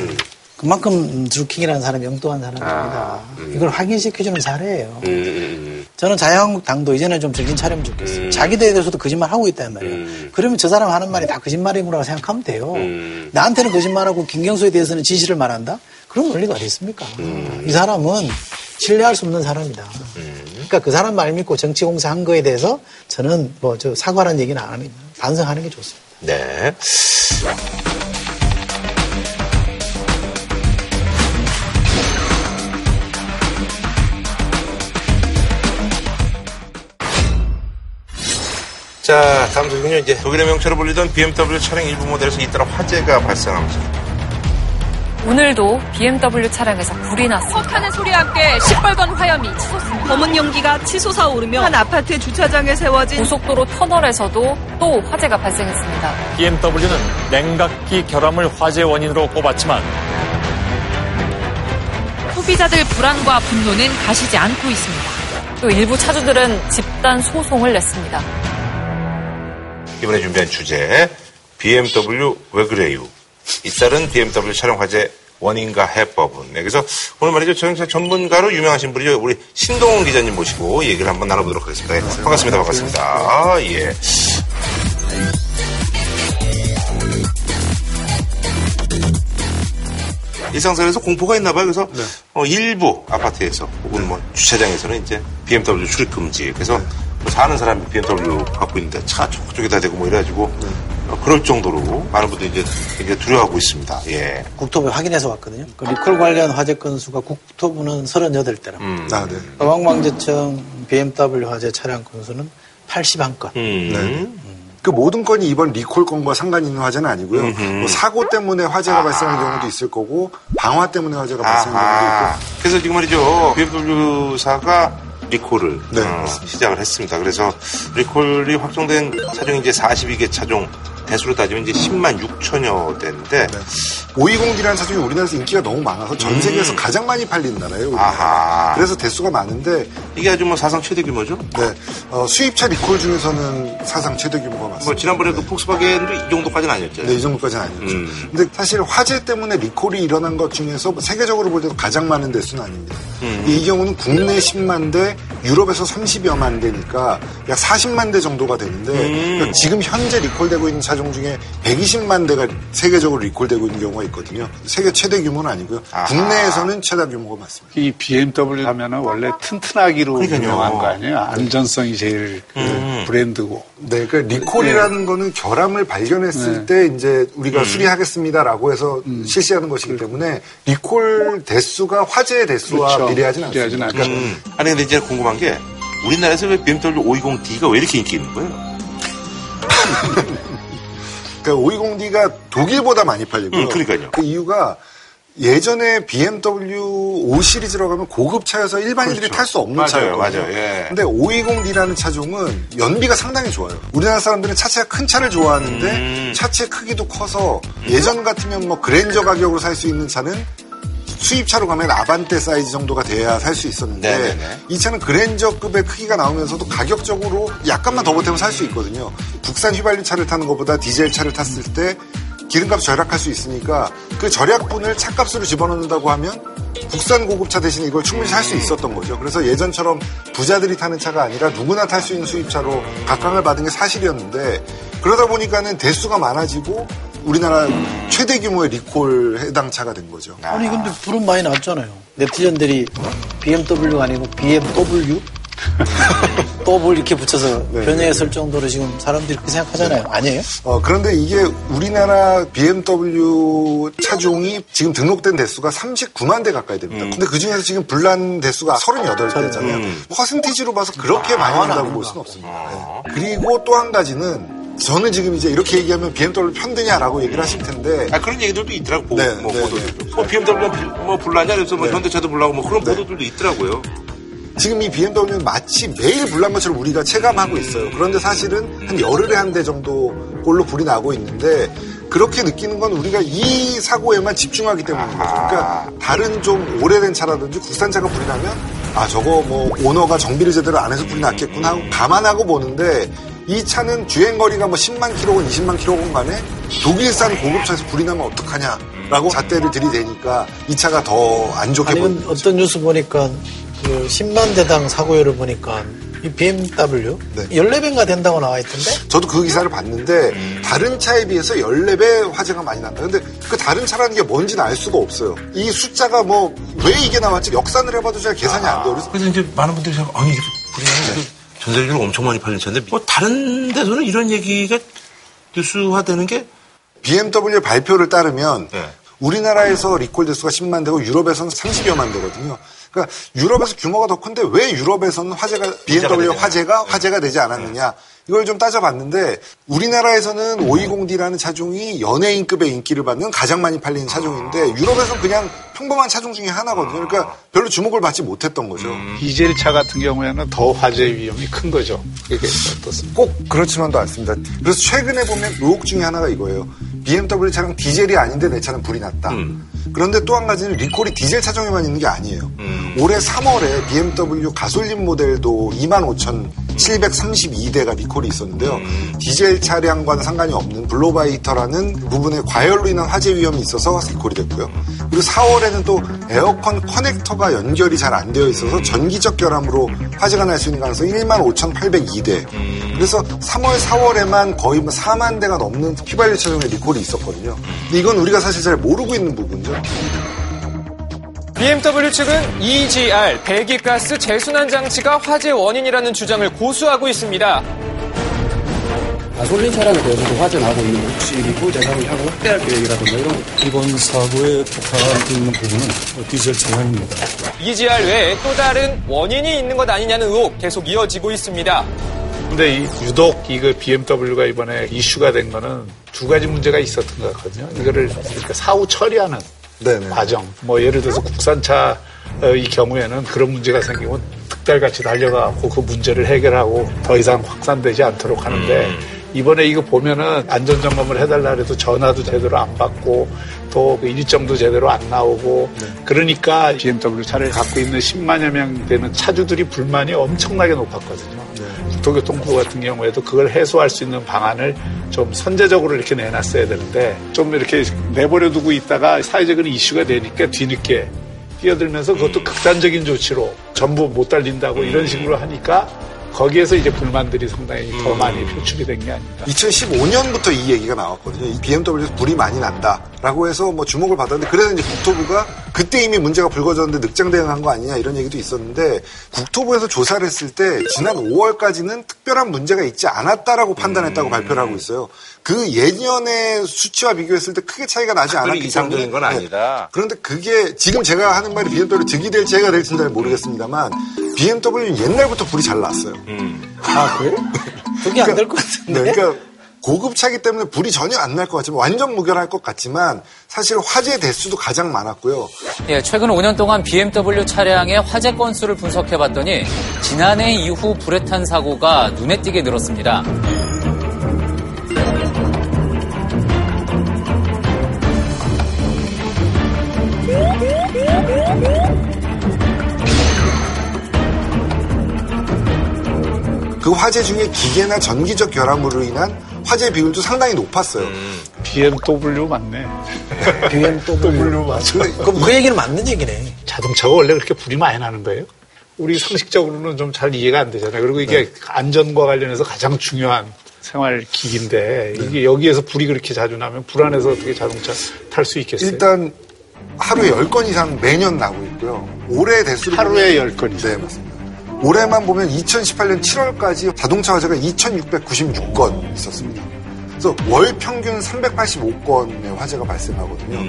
Speaker 2: 그만큼 드루킹이라는 사람이 엉뚱한 사람입니다. 이걸 확인시켜주는 사례예요.
Speaker 1: 음,
Speaker 2: 저는 자유한국당도 이제는 좀 정신 차리면 좋겠어요. 자기들에 대해서도 거짓말 하고 있단 말이에요. 그러면 저 사람 하는 말이 다 거짓말이구나 생각하면 돼요. 나한테는 거짓말하고 김경수에 대해서는 진실을 말한다? 그런 원리가 어디 있습니까? 이 사람은 신뢰할 수 없는 사람이다. 그러니까 그 사람 말 믿고 정치 공세한 거에 대해서 저는 뭐 저 사과라는 얘기는 안 합니다. 반성하는 게 좋습니다.
Speaker 1: 네. 자, 다음 소식은요. 이제 독일의 명처로 불리던 BMW 차량 일부 모델에서 잇따라 화재가 발생합니다.
Speaker 13: 오늘도 BMW 차량에서 불이 났습니다.
Speaker 14: 퍽하는 소리와 함께 시뻘건 화염이 치솟습니다. 검은 연기가 치솟아 오르며 한 아파트 주차장에 세워진
Speaker 13: 고속도로 터널에서도 또 화재가 발생했습니다.
Speaker 7: BMW는 냉각기 결함을 화재 원인으로 꼽았지만
Speaker 13: 소비자들 불안과 분노는 가시지 않고 있습니다. 또 일부 차주들은 집단 소송을 냈습니다.
Speaker 1: 이번에 준비한 주제 BMW 왜 그래요? 잇따른 BMW 차량 화재 원인과 해법은. 네, 그래서 오늘 말이죠. 자동차 전문가로 유명하신 분이죠. 우리 신동훈 기자님 모시고 얘기를 한번 나눠보도록 하겠습니다. 예, 반갑습니다. 반갑습니다. 아, 예. 일상생활에서 공포가 있나 봐요. 그래서 어, 일부 아파트에서 혹은 뭐 주차장에서는 이제 BMW 출입 금지. 그래서 뭐 사는 사람이 BMW 갖고 있는데 차가 저쪽에다 대고 뭐 이래가지고 어, 그럴 정도로 많은 분들이 이제 굉장히 두려워하고 있습니다. 예.
Speaker 2: 국토부에 확인해서 왔거든요. 그 리콜 관련 화재 건수가 국토부는 38대랍니다.
Speaker 1: 음.
Speaker 15: 아, 네.
Speaker 2: 소방방재청 BMW 화재 차량 건수는 81건.
Speaker 15: 네. 그 모든 건이 이번 리콜 건과 상관 있는 화재는 아니고요. 뭐 사고 때문에 화재가 발생하는 경우도 있을 거고 방화 때문에 화재가 발생하는 경우도. 있고.
Speaker 1: 그래서 지금 말이죠. BMW사가 리콜을
Speaker 15: 네,
Speaker 1: 어, 시작을 했습니다. 그래서 리콜이 확정된 차종이 이제 42개 차종 대수로 따지면 이제 10만 6천여 대인데
Speaker 15: 520D라는 차종이 우리나라에서 인기가 너무 많아서 전 세계에서 가장 많이 팔리는 나라예요.
Speaker 1: 아하.
Speaker 15: 그래서 대수가 많은데
Speaker 1: 이게 아주 뭐 사상 최대 규모죠?
Speaker 15: 네. 어, 수입차 리콜 중에서는 사상 최대 규모가 맞습니다.
Speaker 1: 뭐 지난번에 그 폭스바겐도 이 정도까지는 아니었잖아요.
Speaker 15: 네, 이 정도까지는 아니었죠.
Speaker 1: 음.
Speaker 15: 근데 사실 화재 때문에 리콜이 일어난 것 중에서 뭐 세계적으로 볼 때도 가장 많은 대수는 아닙니다.
Speaker 1: 음.
Speaker 15: 이 경우는 국내 10만 대, 유럽에서 30여만 대니까 약 40만 대 정도가 되는데
Speaker 1: 음.
Speaker 15: 그러니까 지금 현재 리콜되고 있는 차종 중에 120만 대가 세계적으로 리콜되고 있는 경우가 있거든요. 세계 최대 규모는 아니고요. 국내에서는 최다 규모가 맞습니다.
Speaker 3: 이 BMW 하면은 원래 튼튼하기로
Speaker 15: 그러니까요.
Speaker 3: 유명한 거 아니에요? 안전성이 제일 그
Speaker 15: 음.
Speaker 3: 브랜드고.
Speaker 15: 네, 그 리콜이라는 거는 결함을 발견했을
Speaker 3: 네.
Speaker 15: 때 이제 우리가
Speaker 3: 음.
Speaker 15: 수리하겠습니다라고 해서 실시하는 것이기 때문에 리콜 대수가 화재의 대수와
Speaker 3: 그렇죠.
Speaker 15: 비례하진 않습니다.
Speaker 3: 비례하진 않죠.
Speaker 15: 그러니까
Speaker 1: 음. 아니 근데 이제 궁금한 게 우리나라에서 왜 BMW 520D가 왜 이렇게 인기 있는 거예요?
Speaker 15: 그러니까 520D가 독일보다 많이 팔리고요.
Speaker 1: 음, 그러니까요.
Speaker 15: 그 이유가 예전에 BMW 5 시리즈라고 하면 고급 차여서 일반인들이
Speaker 1: 그렇죠.
Speaker 15: 탈수 없는 차였거든요.
Speaker 1: 맞아요. 예.
Speaker 15: 근데 520D라는 차종은 연비가 상당히 좋아요. 우리나라 사람들은 차체가 큰 차를 좋아하는데
Speaker 1: 음.
Speaker 15: 차체 크기도 커서 예전 같으면 뭐 그랜저 가격으로 살 수 있는 차는 수입차로 가면 아반떼 사이즈 정도가 돼야 살 수 있었는데
Speaker 1: 네네네.
Speaker 15: 이 차는 그랜저급의 크기가 나오면서도 가격적으로 약간만 더 보태면 살 수 있거든요. 국산 휘발유 차를 타는 것보다 디젤 차를 탔을 때 기름값 절약할 수 있으니까 그 절약분을 차값으로 집어넣는다고 하면 국산 고급차 대신 이걸 충분히 살 수 있었던 거죠. 그래서 예전처럼 부자들이 타는 차가 아니라 누구나 탈 수 있는 수입차로 각광을 받은 게 사실이었는데 그러다 보니까는 대수가 많아지고 우리나라 최대 규모의 리콜 해당 차가 된 거죠.
Speaker 2: 아니 근데 불은 많이 났잖아요. 네티즌들이 BMW가 아니고 BMW? 더블 이렇게 붙여서
Speaker 15: 네,
Speaker 2: 변형했을 정도로 지금 사람들이 그렇게 생각하잖아요. 아니에요?
Speaker 15: 어, 그런데 이게 우리나라 BMW 차종이 지금 등록된 대수가 39만 대 가까이 됩니다. 근데 그 중에서 지금 불난 대수가 38대잖아요.
Speaker 1: 음.
Speaker 15: 퍼센티지로 봐서 그렇게 많이 난다고 볼 수는 없습니다. 네. 그리고 또 한 가지는 저는 지금 이제 이렇게 얘기하면 BMW 편드냐라고 얘기를 하실 텐데.
Speaker 1: 아, 그런 얘기들도 있더라고,
Speaker 15: 네,
Speaker 1: 뭐,
Speaker 15: 네,
Speaker 1: 보도들도. 뭐, BMW 뭐 불나냐, 그래서 뭐, 현대차도 불나고, 뭐, 그런 보도들도 있더라고요.
Speaker 15: 지금 이 BMW는 마치 매일 불난 것처럼 우리가 체감하고 있어요. 그런데 사실은 한 열흘에 한 대 정도 꼴로 불이 나고 있는데 그렇게 느끼는 건 우리가 이 사고에만 집중하기 때문인 거죠. 그러니까 다른 좀 오래된 차라든지 국산차가 불이 나면 아 저거 뭐 오너가 정비를 제대로 안 해서 불이 났겠구나 하고 감안하고 보는데 이 차는 주행거리가 뭐 10만 킬로건 20만 킬로건 간에 독일산 고급차에서 불이 나면 어떡하냐라고 잣대를 들이대니까 이 차가 더 안 좋게
Speaker 2: 근 어떤 뉴스 보니까 그 10만 대당 사고율을 보니까 이 BMW
Speaker 15: 네.
Speaker 2: 14배가 된다고 나와 있던데?
Speaker 15: 저도 그 기사를 봤는데 다른 차에 비해서 14배 화재가 많이 난다. 근데 그 다른 차라는 게 뭔지는 알 수가 없어요. 이 숫자가 뭐 왜 이게 나왔지 역산을 해봐도 잘 계산이 안 돼요. 그래서
Speaker 1: 그래서 이제 많은 분들이 아니, 이렇게 불이 전 세계적으로 엄청 많이 팔린 차인데, 뭐, 다른 데서는 이런 얘기가 뉴스화되는 게
Speaker 15: BMW 발표를 따르면
Speaker 1: 네.
Speaker 15: 우리나라에서 리콜 대수가 10만 대고 유럽에서는 30여만 대거든요. 그러니까 유럽에서 규모가 더 큰데 왜 유럽에서는 화재가 BMW
Speaker 1: 되냐.
Speaker 15: 화재가 화재가 되지 않았느냐 이걸 좀 따져봤는데 우리나라에서는 520D라는 차종이 연예인급의 인기를 받는 가장 많이 팔리는 차종인데 유럽에서는 그냥 평범한 차종 중에 하나거든요. 그러니까 별로 주목을 받지 못했던 거죠.
Speaker 3: 디젤 차 같은 경우에는 더 화재 위험이 큰 거죠. 그게 어떻습니까?
Speaker 15: 꼭 그렇지만도 않습니다. 그래서 최근에 보면 의혹 중에 하나가 이거예요. BMW 차량 디젤이 아닌데 내 차는 불이 났다. 그런데 또 한 가지는 리콜이 디젤 차종에만 있는 게 아니에요. 올해 3월에 BMW 가솔린 모델도 25,732대가 리콜이 있었는데요. 디젤 차량과는 상관이 없는 blow-by heater라는 부분의 과열로 인한 화재 위험이 있어서 리콜이 됐고요. 그리고 4월에는 또 에어컨 커넥터가 연결이 잘 안 되어 있어서 전기적 결함으로 화재가 날 수 있는 가능성이 15,802대. 그래서 3월, 4월에만 거의 뭐 4만 대가 넘는 휘발유 차종의 리콜이 있었거든요. 근데 이건 우리가 사실 잘 모르고 있는 부분이죠.
Speaker 16: BMW 측은 EGR 배기가스 재순환 장치가 화재 원인이라는 주장을 고수하고 있습니다.
Speaker 17: 가솔린 차량에 대해서도 화재 나고 있는 거 혹시 리콜 대상을 향후 확대할 계획이라든가 이런
Speaker 18: 이번 사고에 폭발이 있는 부분은 디젤 차량입니다.
Speaker 16: EGR 외에 또 다른 원인이 있는 것 아니냐는 의혹 계속 이어지고 있습니다.
Speaker 3: 근데 이 유독 이거 BMW가 이번에 이슈가 된 거는 두 가지 문제가 있었던 것 같거든요. 이거를 이렇게 사후 처리하는 과정. 뭐 예를 들어서 국산차의 경우에는 그런 문제가 생기면 특달같이 달려가고 그 문제를 해결하고 더 이상 확산되지 않도록 하는데 이번에 이거 보면은 안전점검을 해달라 해도 전화도 제대로 안 받고 또그 일정도 제대로 안 나오고 그러니까 BMW 차를 갖고 있는 10만여 명 되는 차주들이 불만이 엄청나게 높았거든요. 국토교통부 같은 경우에도 그걸 해소할 수 있는 방안을 좀 선제적으로 이렇게 내놨어야 되는데 좀 이렇게 내버려 두고 있다가 사회적인 이슈가 되니까 뒤늦게 뛰어들면서 그것도 극단적인 조치로 전부 못 달린다고 이런 식으로 하니까 거기에서 이제 불만들이 상당히 더 많이 표출이 된 게 아닌가.
Speaker 15: 2015년부터 이 얘기가 나왔거든요. 이 BMW에서 불이 많이 난다라고 해서 뭐 주목을 받았는데 그래서 이제 국토부가 그때 이미 문제가 불거졌는데 늑장 대응한 거 아니냐 이런 얘기도 있었는데 국토부에서 조사를 했을 때 지난 5월까지는 특별한 문제가 있지 않았다라고 판단했다고 발표를 하고 있어요. 그 예년의 수치와 비교했을 때 크게 차이가 나지
Speaker 1: 특별히
Speaker 15: 않았기
Speaker 1: 이상적인 건
Speaker 15: 네.
Speaker 1: 아니다.
Speaker 15: 그런데 그게 지금 제가 하는 말이 BMW 득이 될지 해가 될지는 잘 모르겠습니다만 BMW는 옛날부터 불이 잘 났어요.
Speaker 2: 아, 그래? 그게 안 될 것 같은데.
Speaker 15: 네, 그러니까 고급차기 때문에 불이 전혀 안 날 것 같지만 완전 무결할 것 같지만 사실 화재 대수도 가장 많았고요.
Speaker 11: 예, 최근 5년 동안 BMW 차량의 화재 건수를 분석해봤더니 지난해 이후 불에 탄 사고가 눈에 띄게 늘었습니다.
Speaker 15: 그 화재 중에 기계나 전기적 결함으로 인한 화재 비율도 상당히 높았어요.
Speaker 3: BMW 맞네.
Speaker 2: BMW
Speaker 3: 맞아.
Speaker 2: 그럼 그 얘기는 맞는 얘기네.
Speaker 3: 자동차가 원래 그렇게 불이 많이 나는 거예요? 우리 상식적으로는 좀 잘 이해가 안 되잖아요. 그리고 이게
Speaker 15: 네.
Speaker 3: 안전과 관련해서 가장 중요한 생활 기기인데 이게 여기에서 불이 그렇게 자주 나면 불안해서 어떻게 자동차 탈 수 있겠어요?
Speaker 15: 일단 하루에 10건 이상 매년 나고 있고요. 올해 대수로
Speaker 3: 하루에
Speaker 15: 보면-
Speaker 3: 10건 이상.
Speaker 15: 네, 맞습니다. 올해만 보면 2018년 7월까지 자동차 화재가 2,696건 있었습니다. 그래서 월 평균 385건의 화재가 발생하거든요.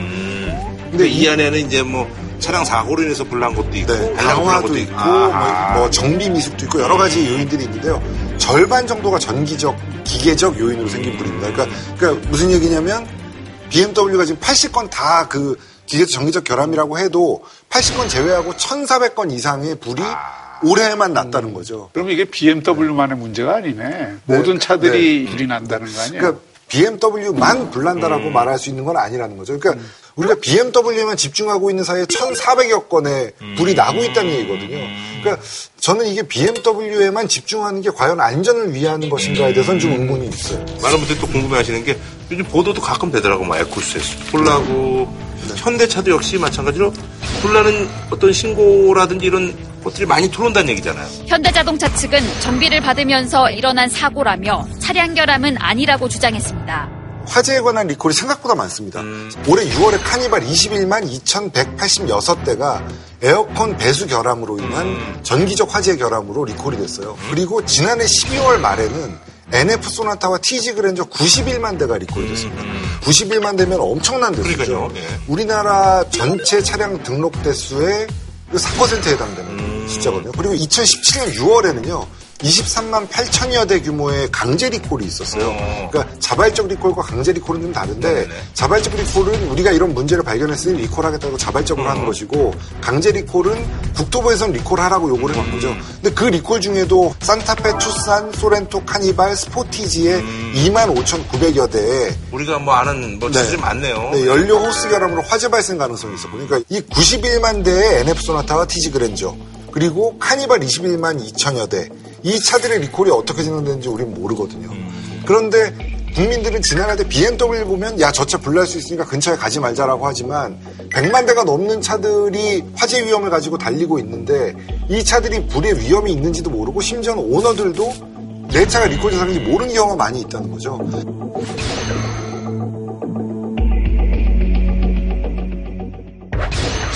Speaker 1: 근데 이 안에는 이제 뭐 차량 사고로 인해서 불난 것도 있고
Speaker 15: 네,
Speaker 1: 것도
Speaker 15: 있고
Speaker 1: 있고
Speaker 15: 뭐. 뭐 정비 미숙도 있고 여러 가지 요인들이 있는데요. 절반 정도가 전기적, 기계적 요인으로 생긴 불입니다. 그러니까, 그러니까 무슨 얘기냐면 BMW가 지금 80건 다 그 기계적 전기적 결함이라고 해도 80건 제외하고 1,400건 이상의 불이 올해만 났다는 거죠.
Speaker 3: 그럼 이게 BMW만의 문제가 아니네. 모든 차들이 불이 난다는 거 아니에요?
Speaker 15: 그러니까 BMW만 불난다라고 말할 수 있는 건 아니라는 거죠. 그러니까 우리가 BMW에만 집중하고 있는 사이에 1,400여 건의 불이 나고 있다는 얘기거든요. 그러니까 저는 이게 BMW에만 집중하는 게 과연 안전을 위한 것인가에 대해서는 좀 의문이 있어요.
Speaker 1: 많은 분들이 또 궁금해하시는 게 요즘 보도도 가끔 되더라고 막 에쿠스에서 불나고 현대차도 역시 마찬가지로 불나는 어떤 신고라든지 이런 것들이 많이 들어온다는 얘기잖아요.
Speaker 19: 현대자동차 측은 정비를 받으면서 일어난 사고라며 차량 결함은 아니라고 주장했습니다.
Speaker 15: 화재에 관한 리콜이 생각보다 많습니다. 올해 6월에 카니발 21만 2,186대가 에어컨 배수 결함으로 인한 전기적 화재 결함으로 리콜이 됐어요. 그리고 지난해 12월 말에는 NF 소나타와 TG 그랜저 91만 대가 리콜이 됐습니다. 91만 대면 엄청난 대수죠.
Speaker 1: 예.
Speaker 15: 우리나라 전체 차량 등록 대수의 4%에 해당되는 숫자거든요. 그리고 2017년 6월에는요. 23만 8천여 대 규모의 강제 리콜이 있었어요. 그러니까 자발적 리콜과 강제 리콜은 좀 다른데 자발적 리콜은 우리가 이런 문제를 발견했으니 리콜하겠다고 자발적으로 하는 것이고 강제 리콜은 국토부에서는 리콜하라고 요구를 한 거죠. 근데 그 리콜 중에도 산타페, 투싼, 소렌토, 카니발, 스포티지의 2만 5,900여 대에
Speaker 1: 우리가 뭐 아는 뭐 차들이 많네요.
Speaker 15: 네, 연료 호스 결함으로 화재 발생 가능성이 있었고. 그러니까 이 91만 대의 NF 소나타와 TG 그랜저 그리고 카니발 21만 2천여 대 이 차들의 리콜이 어떻게 진행되는지 우리는 모르거든요. 그런데 국민들은 지나갈 때 BMW 보면 야 저 차 불날 수 있으니까 근처에 가지 말자라고 하지만 100만 대가 넘는 차들이 화재 위험을 가지고 달리고 있는데 이 차들이 불의 위험이 있는지도 모르고 심지어는 오너들도 내 차가 리콜 대상인지 모르는 경우가 많이 있다는 거죠.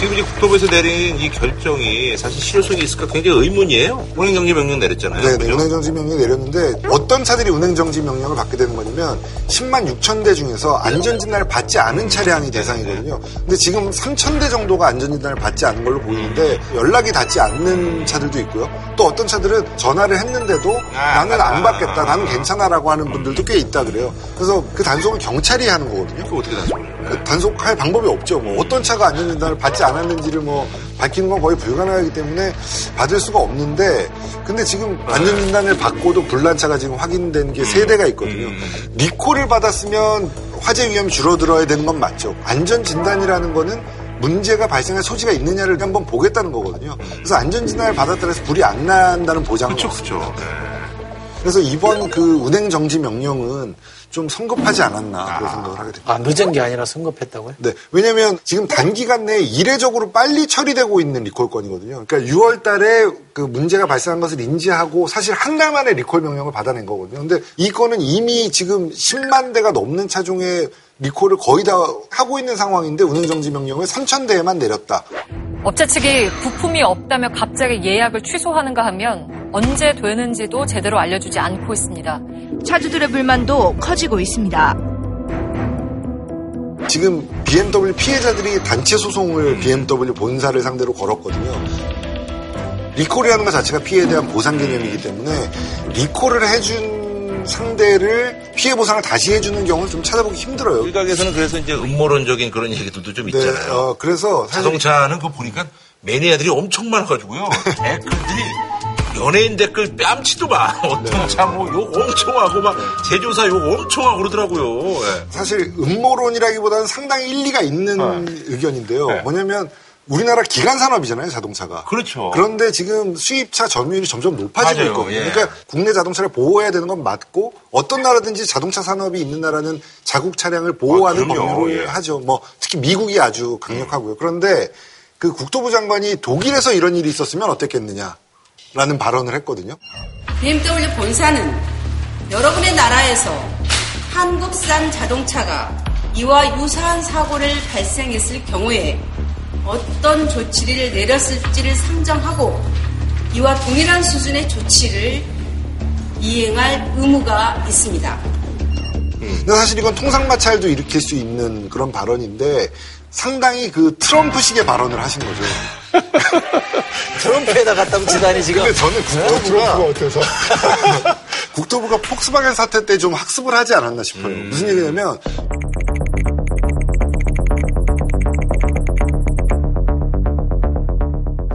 Speaker 1: 지금 이제 국토부에서 내린 이 결정이 사실 실효성이 있을까 굉장히 의문이에요. 운행정지 명령 내렸잖아요.
Speaker 15: 네, 네? 운행정지 명령 내렸는데 어떤 차들이 운행정지 명령을 받게 되는 거냐면 10만 6천 대 중에서 안전진단을 받지 않은 차량이 대상이거든요. 근데 지금 3천 대 정도가 안전진단을 받지 않은 걸로 보이는데 연락이 닿지 않는 차들도 있고요. 또 어떤 차들은 전화를 했는데도 나는 안 받겠다, 나는 괜찮아라고 하는 분들도 꽤 있다 그래요. 그래서 그 단속은 경찰이 하는 거거든요.
Speaker 1: 그 어떻게 단속을
Speaker 15: 그 단속할 방법이 없죠. 뭐 어떤 차가 안전진단을 받지 않 았는지를 뭐 밝히는 건 거의 불가능하기 때문에 받을 수가 없는데 근데 지금 안전 진단을 받고도 불난 차가 지금 확인된 게 세 대가 있거든요. 리콜을 받았으면 화재 위험이 줄어들어야 되는 건 맞죠. 안전 진단이라는 거는 문제가 발생할 소지가 있느냐를 한번 보겠다는 거거든요. 그래서 안전 진단을 받았다 해서 불이 안 난다는 보장은 없습니다. 그래서 이번 그 운행 정지 명령은 좀 성급하지 않았나 그런 생각을 하게 됩니다.
Speaker 2: 아, 늦은 게 아니라 성급했다고요?
Speaker 15: 네. 왜냐면 지금 단기간 내에 이례적으로 빨리 처리되고 있는 리콜 건이거든요. 그러니까 6월 달에 그 문제가 발생한 것을 인지하고 사실 한 달 만에 리콜 명령을 받아낸 거거든요. 근데 이 건은 이미 지금 10만 대가 넘는 차종의 리콜을 거의 다 하고 있는 상황인데 운행정지 명령을 3천 대에만 내렸다.
Speaker 13: 업체 측이 부품이 없다며 갑자기 예약을 취소하는가 하면 언제 되는지도 제대로 알려주지 않고 있습니다.
Speaker 14: 차주들의 불만도 커지고 있습니다.
Speaker 15: 지금 BMW 피해자들이 단체 소송을 BMW 본사를 상대로 걸었거든요. 리콜이라는 것 자체가 피해에 대한 보상 개념이기 때문에 리콜을 해준 상대를 피해 보상을 다시 해주는 경우는 좀 찾아보기 힘들어요.
Speaker 1: 일각에서는 그래서 이제 음모론적인 그런 얘기들도 좀
Speaker 15: 네,
Speaker 1: 있잖아요.
Speaker 15: 어, 그래서 사실
Speaker 1: 자동차는 그거 보니까 매니아들이 엄청 많아가지고요. 댓글들이 연예인 댓글 뺨치도 마. 어떤 차뭐욕 엄청 하고 막 제조사 욕 엄청 하고 그러더라고요. 예.
Speaker 15: 사실 음모론이라기보다는 상당히 일리가 있는 의견인데요. 뭐냐면 우리나라 기간 산업이잖아요, 자동차가.
Speaker 1: 그렇죠.
Speaker 15: 그런데 지금 수입차 점유율이 점점 높아지고
Speaker 1: 맞아요.
Speaker 15: 있거든요.
Speaker 1: 예.
Speaker 15: 그러니까 국내 자동차를 보호해야 되는 건 맞고 어떤 나라든지 자동차 산업이 있는 나라는 자국 차량을 보호하는
Speaker 1: 아.
Speaker 15: 법률을
Speaker 1: 예.
Speaker 15: 하죠. 뭐 특히 미국이 아주 강력하고요. 그런데 그 국토부 장관이 독일에서 이런 일이 있었으면 어땠겠느냐라는 발언을 했거든요.
Speaker 20: BMW 본사는 여러분의 나라에서 한국산 자동차가 이와 유사한 사고를 발생했을 경우에 어떤 조치를 내렸을지를 상정하고 이와 동일한 수준의 조치를 이행할 의무가 있습니다.
Speaker 15: 근데 사실 이건 통상 마찰도 일으킬 수 있는 그런 발언인데 상당히 그 트럼프식의 발언을 하신 거죠.
Speaker 2: 트럼프에다 갖다고 지단이 지금.
Speaker 15: 근데 저는 국토부가
Speaker 3: 트럼프가 어때서?
Speaker 15: 국토부가 폭스바겐 사태 때 좀 학습을 하지 않았나 싶어요. 무슨 얘기냐면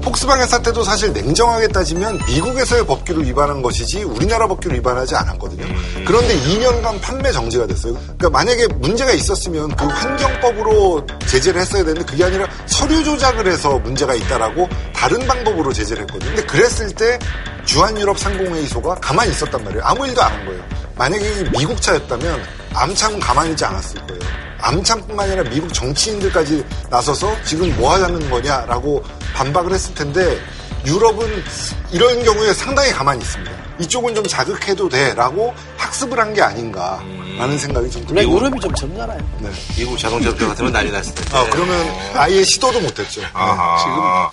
Speaker 15: 폭스바겐 사태도 사실 냉정하게 따지면 미국에서의 법규를 위반한 것이지 우리나라 법규를 위반하지 않았거든요. 그런데 2년간 판매 정지가 됐어요. 그러니까 만약에 문제가 있었으면 그 환경법으로 제재를 했어야 되는데 그게 아니라 서류 조작을 해서 문제가 있다라고 다른 방법으로 제재를 했거든요. 근데 그랬을 때 주한유럽 상공회의소가 가만히 있었단 말이에요. 아무 일도 안 한 거예요. 만약에 미국 차였다면 암참은 가만히 있지 않았을 거예요. 암참뿐만 아니라 미국 정치인들까지 나서서 지금 뭐 하자는 거냐라고 반박을 했을 텐데 유럽은 이런 경우에 상당히 가만히 있습니다. 이쪽은 좀 자극해도 돼라고 학습을 한 게 아닌가라는 생각이 좀 들어요.
Speaker 2: 유럽이 좀 젊잖아요.
Speaker 15: 네.
Speaker 1: 미국 자동차 업체 같으면 난리 났을 텐데.
Speaker 15: 아, 그러면 아예 시도도 못했죠.
Speaker 3: 지금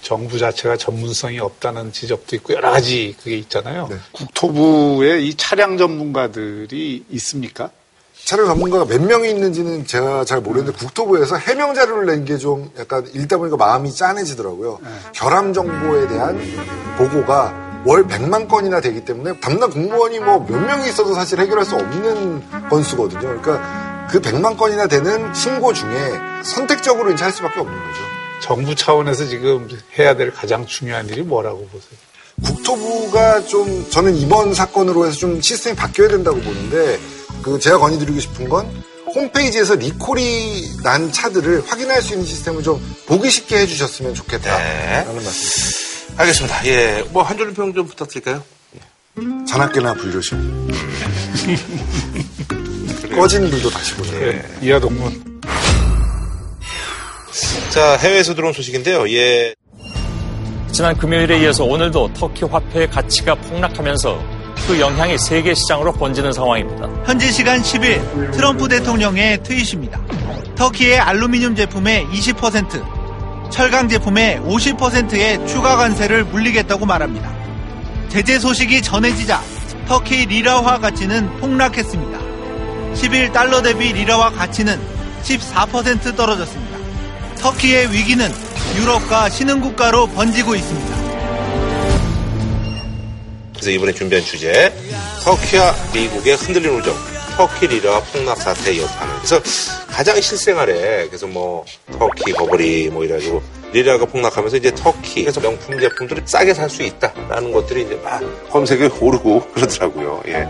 Speaker 3: 정부 자체가 전문성이 없다는 지적도 있고 여러 가지 그게 있잖아요. 국토부에 이 차량 전문가들이 있습니까?
Speaker 15: 차량 전문가가 몇 명이 있는지는 제가 잘 모르겠는데 국토부에서 해명 자료를 낸 게 좀 약간 읽다 보니까 마음이 짠해지더라고요. 결함 정보에 대한 보고가 월 100만 건이나 되기 때문에 담당 공무원이 뭐 몇 명이 있어도 사실 해결할 수 없는 건수거든요. 그러니까 그 100만 건이나 되는 신고 중에 선택적으로 이제 할 수밖에 없는 거죠.
Speaker 3: 정부 차원에서 지금 해야 될 가장 중요한 일이 뭐라고 보세요?
Speaker 15: 국토부가 좀 저는 이번 사건으로 해서 좀 시스템이 바뀌어야 된다고 보는데 그 제가 건의드리고 싶은 건 홈페이지에서 리콜이 난 차들을 확인할 수 있는 시스템을 좀 보기 쉽게 해주셨으면 좋겠다라는 말씀.
Speaker 1: 알겠습니다. 예, 뭐 한줄 평 좀 부탁드릴까요?
Speaker 15: 자나깨나 불조심. 꺼진 불도 다시 보자.
Speaker 3: 네, 이하 동문.
Speaker 1: 자, 해외에서 들어온 소식인데요. 예.
Speaker 7: 지난 금요일에 이어서 오늘도 터키 화폐의 가치가 폭락하면서 그 영향이 세계 시장으로 번지는 상황입니다.
Speaker 21: 현지 시간 10일 트럼프 대통령의 트윗입니다. 터키의 알루미늄 제품의 20%, 철강 제품의 50%의 추가 관세를 물리겠다고 말합니다. 제재 소식이 전해지자 터키 리라화 가치는 폭락했습니다. 10일 달러 대비 리라화 가치는 14% 떨어졌습니다. 터키의 위기는 유럽과 신흥국가로 번지고 있습니다.
Speaker 1: 그래서 이번에 준비한 주제 터키와 미국의 흔들리는 우정 터키 리라 폭락 사태 여파는 그래서 가장 실생활에 그래서 뭐 터키 버버리 뭐 이래가지고 리라가 폭락하면서 이제 터키에서 명품 제품들을 싸게 살 수 있다라는 것들이 이제 막 검색에 오르고 그러더라고요. 예.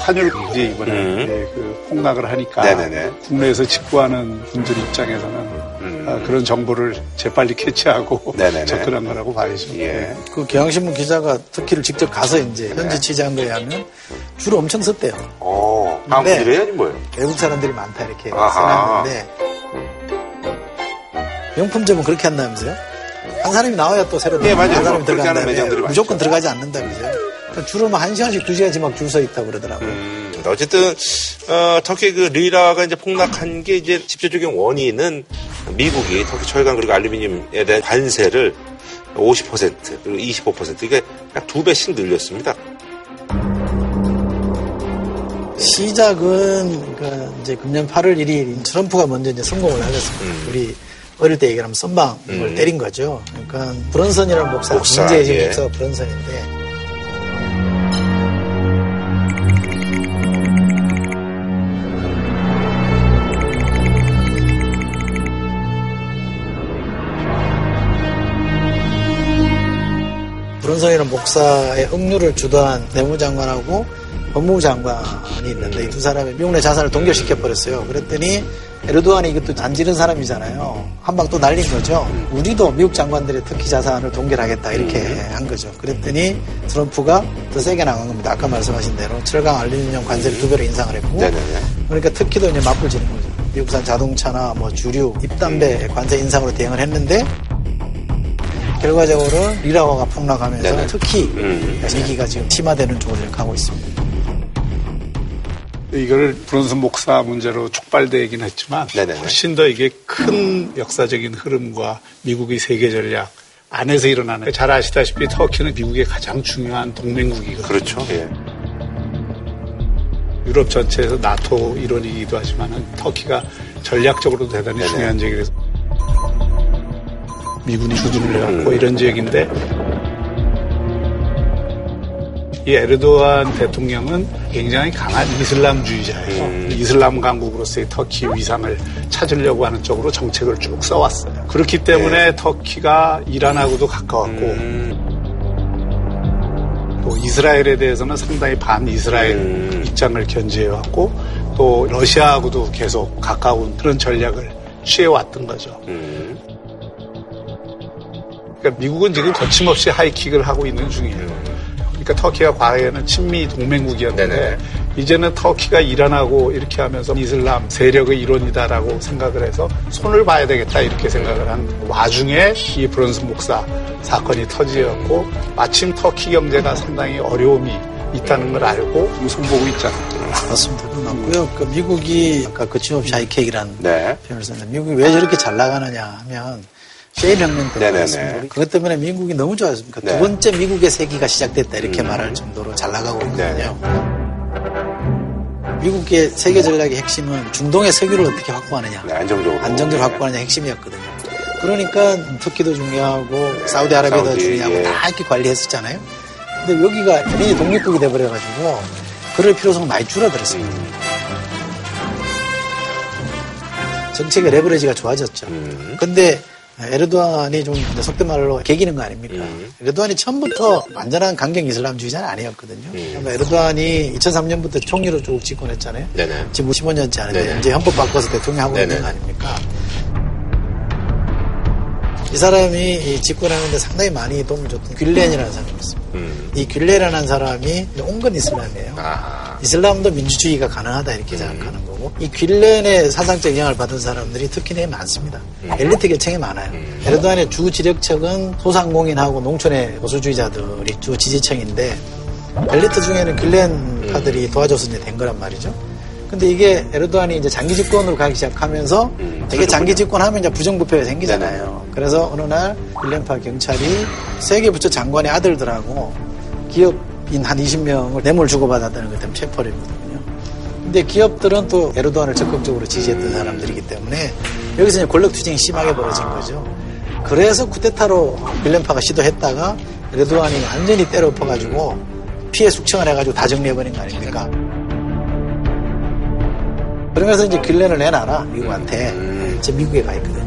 Speaker 3: 환율 이제 이번에
Speaker 1: 음.
Speaker 3: 예, 그 폭락을 하니까
Speaker 1: 네네네.
Speaker 3: 국내에서 직구하는 분들 입장에서는 아, 그런 정보를 재빨리 캐치하고
Speaker 1: 음. 네네네.
Speaker 3: 접근한 거라고 봐야죠. 예.
Speaker 2: 그 경향신문 기자가 터키를 직접 가서 이제 현지 취재한 거에 하면 줄을 엄청 섰대요.
Speaker 1: 어,
Speaker 2: 근데
Speaker 1: 방문이래야지 뭐예요.
Speaker 2: 외국 사람들이 많다 이렇게
Speaker 1: 아하.
Speaker 2: 써놨는데 명품점은 그렇게 한다면서요? 한 사람이 나와야 또 새로
Speaker 1: 예, 맞아요.
Speaker 2: 한 사람이 들어간다면
Speaker 1: 매장들이
Speaker 2: 무조건 들어가지 않는다면서요? 그러니까 줄을 뭐한 시간씩 두 시간씩 막 줄 서 있다고 그러더라고요.
Speaker 1: 음, 어쨌든 어, 터키 그 리라가 이제 폭락한 게 이제 직접적인 원인은 미국이 터키 철강 그리고 알루미늄에 대한 관세를 50% 그리고 25% 이게 약 두 배씩 늘렸습니다.
Speaker 2: 시작은 그 이제 금년 8월 1일 트럼프가 먼저 이제 성공을 하셨습니다. 우리 어릴 때 얘기하면 선방을
Speaker 1: 음.
Speaker 2: 때린 거죠. 그러니까 브런선이라는 목사,
Speaker 1: 목사,
Speaker 2: 문제의
Speaker 1: 예.
Speaker 2: 목사가 브런선인데 브런선이라는 목사의 억류를 주도한 내무장관하고 법무부 장관이 있는데 이 두 사람이 미국 내 자산을 동결시켜 버렸어요. 그랬더니 에르도안이 이것도 잔지른 사람이잖아요. 한 방 또 날린 거죠. 우리도 미국 장관들의 특히 자산을 동결하겠다 이렇게 한 거죠. 그랬더니 트럼프가 더 세게 나간 겁니다. 아까 말씀하신 대로 철강 알루미늄 관세를 두 배로 인상을 했고
Speaker 1: 네네네.
Speaker 2: 그러니까 특히도 이제 맞불 지는 거죠. 미국산 자동차나 뭐 주류, 입담배 관세 인상으로 대응을 했는데 결과적으로 리라화가 폭락하면서
Speaker 1: 네네.
Speaker 2: 특히
Speaker 1: 음.
Speaker 2: 위기가 지금 심화되는 쪽으로 가고 있습니다.
Speaker 3: 이거를 브론슨 목사 문제로 촉발되긴 했지만 훨씬 더 이게 큰 역사적인 흐름과 미국의 세계 전략 안에서 일어나는 잘 아시다시피 터키는 미국의 가장 중요한 동맹국이거든요.
Speaker 1: 그렇죠. 예.
Speaker 3: 유럽 전체에서 나토 일원이기도 하지만은 터키가 전략적으로 대단히
Speaker 1: 네네.
Speaker 3: 중요한 지역이라서 미군이 주둔을 해갖고 이런 지역인데 이 에르도안 대통령은 굉장히 강한 이슬람주의자예요. 이슬람 강국으로서의 터키 위상을 찾으려고 하는 쪽으로 정책을 쭉 써왔어요. 그렇기 때문에 터키가 이란하고도 가까웠고 또 이스라엘에 대해서는 상당히 반이스라엘 입장을 견지해왔고 또 러시아하고도 계속 가까운 그런 전략을 취해왔던 거죠. 그러니까 미국은 지금 거침없이 하이킥을 하고 있는 중이에요. 그러니까 터키가 과거에는 친미 동맹국이었는데 이제는 터키가 이란하고 이렇게 하면서 이슬람 세력의 일원이다라고 생각을 해서 손을 봐야 되겠다 이렇게 생각을 한 와중에 이 브론슨 목사 사건이 터지었고 마침 터키 경제가 상당히 어려움이 있다는 걸 알고 손보고 있잖아요.
Speaker 2: 맞습니다. 그건 맞고요. 그 미국이 아까 거침없이 하이킥이라는
Speaker 1: 네.
Speaker 2: 표현을 썼는데 미국이 왜 저렇게 잘 나가느냐 하면 혁명 때문에. 그것 때문에 미국이 너무 좋았습니다.
Speaker 1: 네.
Speaker 2: 두 번째 미국의 세기가 시작됐다 이렇게 말할 정도로 잘 나가고 있거든요. 미국의 세계 전략의 핵심은 중동의 석유를 어떻게 확보하느냐,
Speaker 1: 네, 안정적으로.
Speaker 2: 안정적으로 확보하느냐 핵심이었거든요. 그러니까 터키도 중요하고 사우디아라비아도
Speaker 1: 사우디,
Speaker 2: 중요하고
Speaker 1: 예.
Speaker 2: 다 이렇게 관리했었잖아요. 근데 여기가 괜히 독립국이 돼버려가지고 그럴 필요성이 많이 줄어들었습니다. 정책의 레버리지가 좋아졌죠. 근데 에르도안이 좀 속된 말로 개기는 거 아닙니까? 에르도안이 처음부터 완전한 강경 이슬람주의자는 아니었거든요. 그러니까 에르도안이 2003년부터 총리로 쭉 집권했잖아요.
Speaker 1: 네네.
Speaker 2: 지금 15년째 하는데
Speaker 1: 네네.
Speaker 2: 이제 헌법 바꿔서 대통령 하고 있는
Speaker 1: 네네.
Speaker 2: 거 아닙니까? 이 사람이 이 집권하는데 상당히 많이 도움을 줬던 귤렌이라는 사람이 있습니다.
Speaker 1: 음.
Speaker 2: 이 귤렌이라는 사람이 온건 이슬람이에요. 이슬람도 민주주의가 가능하다 이렇게 생각하는 거 고 이 귤렌의 사상적 영향을 받은 사람들이 특히 내에 많습니다. 엘리트 계층이 많아요. 에르도안의 주 지력층은 소상공인하고 농촌의 보수주의자들이 주 지지층인데 엘리트 중에는 귤렌파들이 도와줘서 이제 된 거란 말이죠. 근데 이게 에르도안이 이제 장기 집권으로 가기 시작하면서 되게 장기 집권하면 이제 부정부패가 생기잖아요. 그래서 어느 날 귤렌파 경찰이 세계 부처 장관의 아들들하고 기업인 한 20명을 뇌물 주고받았다는 것 때문에 체포를 했거든요. 근데 기업들은 또 에르도안을 적극적으로 지지했던 사람들이기 때문에 여기서 권력 투쟁이 심하게 벌어진 거죠. 그래서 쿠데타로 귤렌파가 시도했다가 에르도안이 완전히 때려 엎어가지고 피해 숙청을 해가지고 다 정리해버린 거 아닙니까? 그러면서 이제 귤렌을 내놔라 미국한테 지금 미국에 가 있거든요.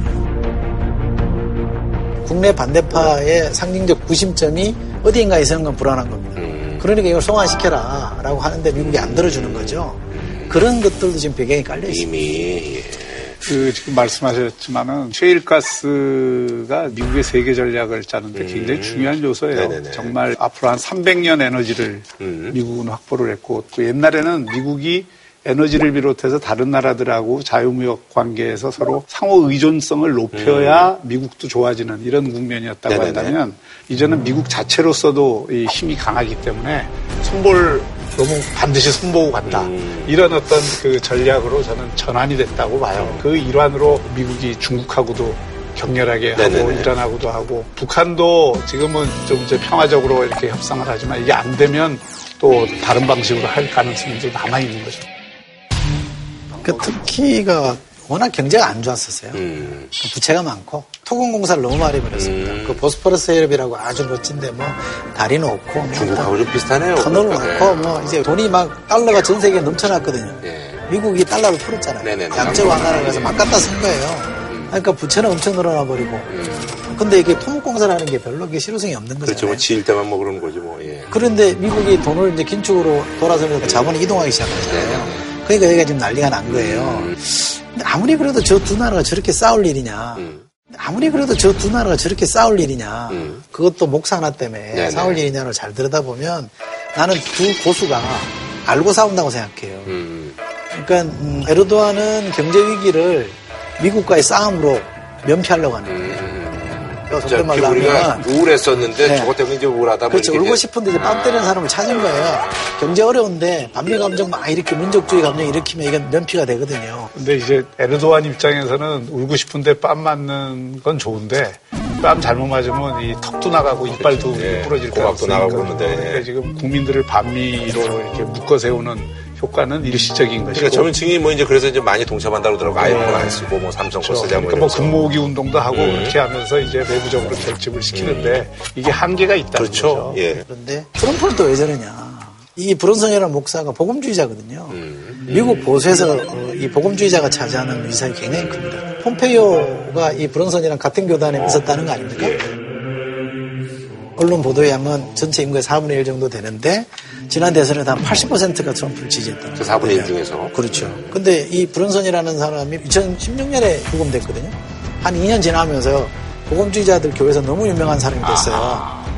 Speaker 2: 국내 반대파의 상징적 구심점이 어디인가에 있는 건 불안한 겁니다. 그러니까 이걸 송환시켜라 라고 하는데 미국이 안 들어주는 거죠. 그런 것들도 지금 배경에 깔려 있습니다.
Speaker 1: 이미
Speaker 3: 그 지금 말씀하셨지만은 셰일가스가 미국의 세계 전략을 짜는데 굉장히 중요한 요소예요.
Speaker 1: 네네네.
Speaker 3: 정말 앞으로 한 300년 에너지를 미국은 확보를 했고 또 옛날에는 미국이 에너지를 비롯해서 다른 나라들하고 자유무역 관계에서 서로 상호 의존성을 높여야 미국도 좋아지는 이런 국면이었다고
Speaker 1: 네네네.
Speaker 3: 한다면 이제는 미국 자체로서도 이 힘이 강하기 때문에 손볼 너무 반드시 손보고 간다. 이런 어떤 그 전략으로 저는 전환이 됐다고 봐요. 그 일환으로 미국이 중국하고도 격렬하게 하고
Speaker 1: 네네네.
Speaker 3: 이란하고도 하고 북한도 지금은 좀 이제 평화적으로 이렇게 협상을 하지만 이게 안 되면 또 다른 방식으로 할 가능성이 좀 남아 있는 거죠.
Speaker 2: 그 터키가 워낙 경제가 안 좋았었어요.
Speaker 1: 음.
Speaker 2: 그 부채가 많고 토건공사를 너무 많이 버렸습니다. 그 보스포러스 해협이라고 아주 멋진데 뭐 다리 놓고 뭐
Speaker 1: 중국하고 좀 비슷하네요.
Speaker 2: 터널
Speaker 1: 그러니까.
Speaker 2: 놓고 뭐 이제 돈이 막 달러가 전 세계에 넘쳐났거든요. 미국이 달러를 풀었잖아요.
Speaker 1: 예. 네네네.
Speaker 2: 양적 완화를 해서 막 갖다 쓴 거예요. 그러니까 부채는 엄청 늘어나 버리고. 근데 이게 토목공사라는 게 별로 그게 실효성이 없는 거잖아요.
Speaker 1: 그렇죠. 뭐 지을 때만 뭐 그런 거지 뭐. 예.
Speaker 2: 그런데 미국이 돈을 이제 긴축으로 돌아서면서 자본이 이동하기 시작하잖아요. 그러니까 여기가 지금 난리가 난 거예요. 아무리 그래도 저 두 나라가 저렇게 싸울 일이냐. 아무리 그래도 저 두 나라가 저렇게 싸울 일이냐. 그것도 목사 하나 때문에
Speaker 1: 네네.
Speaker 2: 싸울 일이냐를 잘 들여다보면 나는 두 고수가 알고 싸운다고 생각해요. 그러니까 음, 에르도안은 경제 위기를 미국과의 싸움으로 면피하려고 하는 거예요. 그러니까 속된 말로 하면
Speaker 1: 우울했었는데
Speaker 2: 네.
Speaker 1: 저것 때문에 이제 우울하다. 뭐
Speaker 2: 그렇죠.
Speaker 1: 이렇게
Speaker 2: 울고
Speaker 1: 이제-
Speaker 2: 싶은데 이제 뺨 때리는 사람을 찾은 거예요. 경제 어려운데 반미 감정 막 이렇게 민족주의 감정 일으키면 이게 면피가 되거든요.
Speaker 3: 근데 이제 에르도안 입장에서는 울고 싶은데 뺨 맞는 건 좋은데 뺨 잘못 맞으면 이 턱도 나가고 이빨도 부러질
Speaker 1: 예. 고막도
Speaker 3: 가능성이
Speaker 1: 나가고
Speaker 3: 있거든요.
Speaker 1: 그러는데, 예.
Speaker 3: 그러니까 지금 국민들을 반미로 이렇게 묶어 세우는 효과는 일시적인 것이고
Speaker 1: 그러니까 젊은 층이 뭐 이제 그래서 이제 많이 동참한다고 그러더라고. 아이폰 안 쓰고 뭐 삼성 거 쓰자 뭐
Speaker 3: 그러니까 뭐. 근무기 운동도 하고
Speaker 1: 음.
Speaker 3: 그렇게 하면서 이제 내부적으로 결집을 시키는데 이게 한계가 있다는
Speaker 1: 그렇죠.
Speaker 3: 거죠.
Speaker 1: 예.
Speaker 2: 그런데 트럼프는 또 왜 저러냐. 이 브론슨이라는 목사가 복음주의자거든요.
Speaker 1: 음.
Speaker 2: 미국 보수에서 어, 이 복음주의자가 차지하는 위상이 굉장히 큽니다. 폼페이오가 이 브론슨이랑 같은 교단에 있었다는 거 아닙니까?
Speaker 1: 예.
Speaker 2: 언론 보도에 하면 전체 인구의 4분의 1 정도 되는데 지난 대선에 한 80%가 트럼프를 지지했다.
Speaker 1: 그 4분의 1 중에서.
Speaker 2: 그렇죠. 근데 이 브런선이라는 사람이 2016년에 구금됐거든요. 한 2년 지나면서 복음주의자들 교회에서 너무 유명한 사람이 됐어요.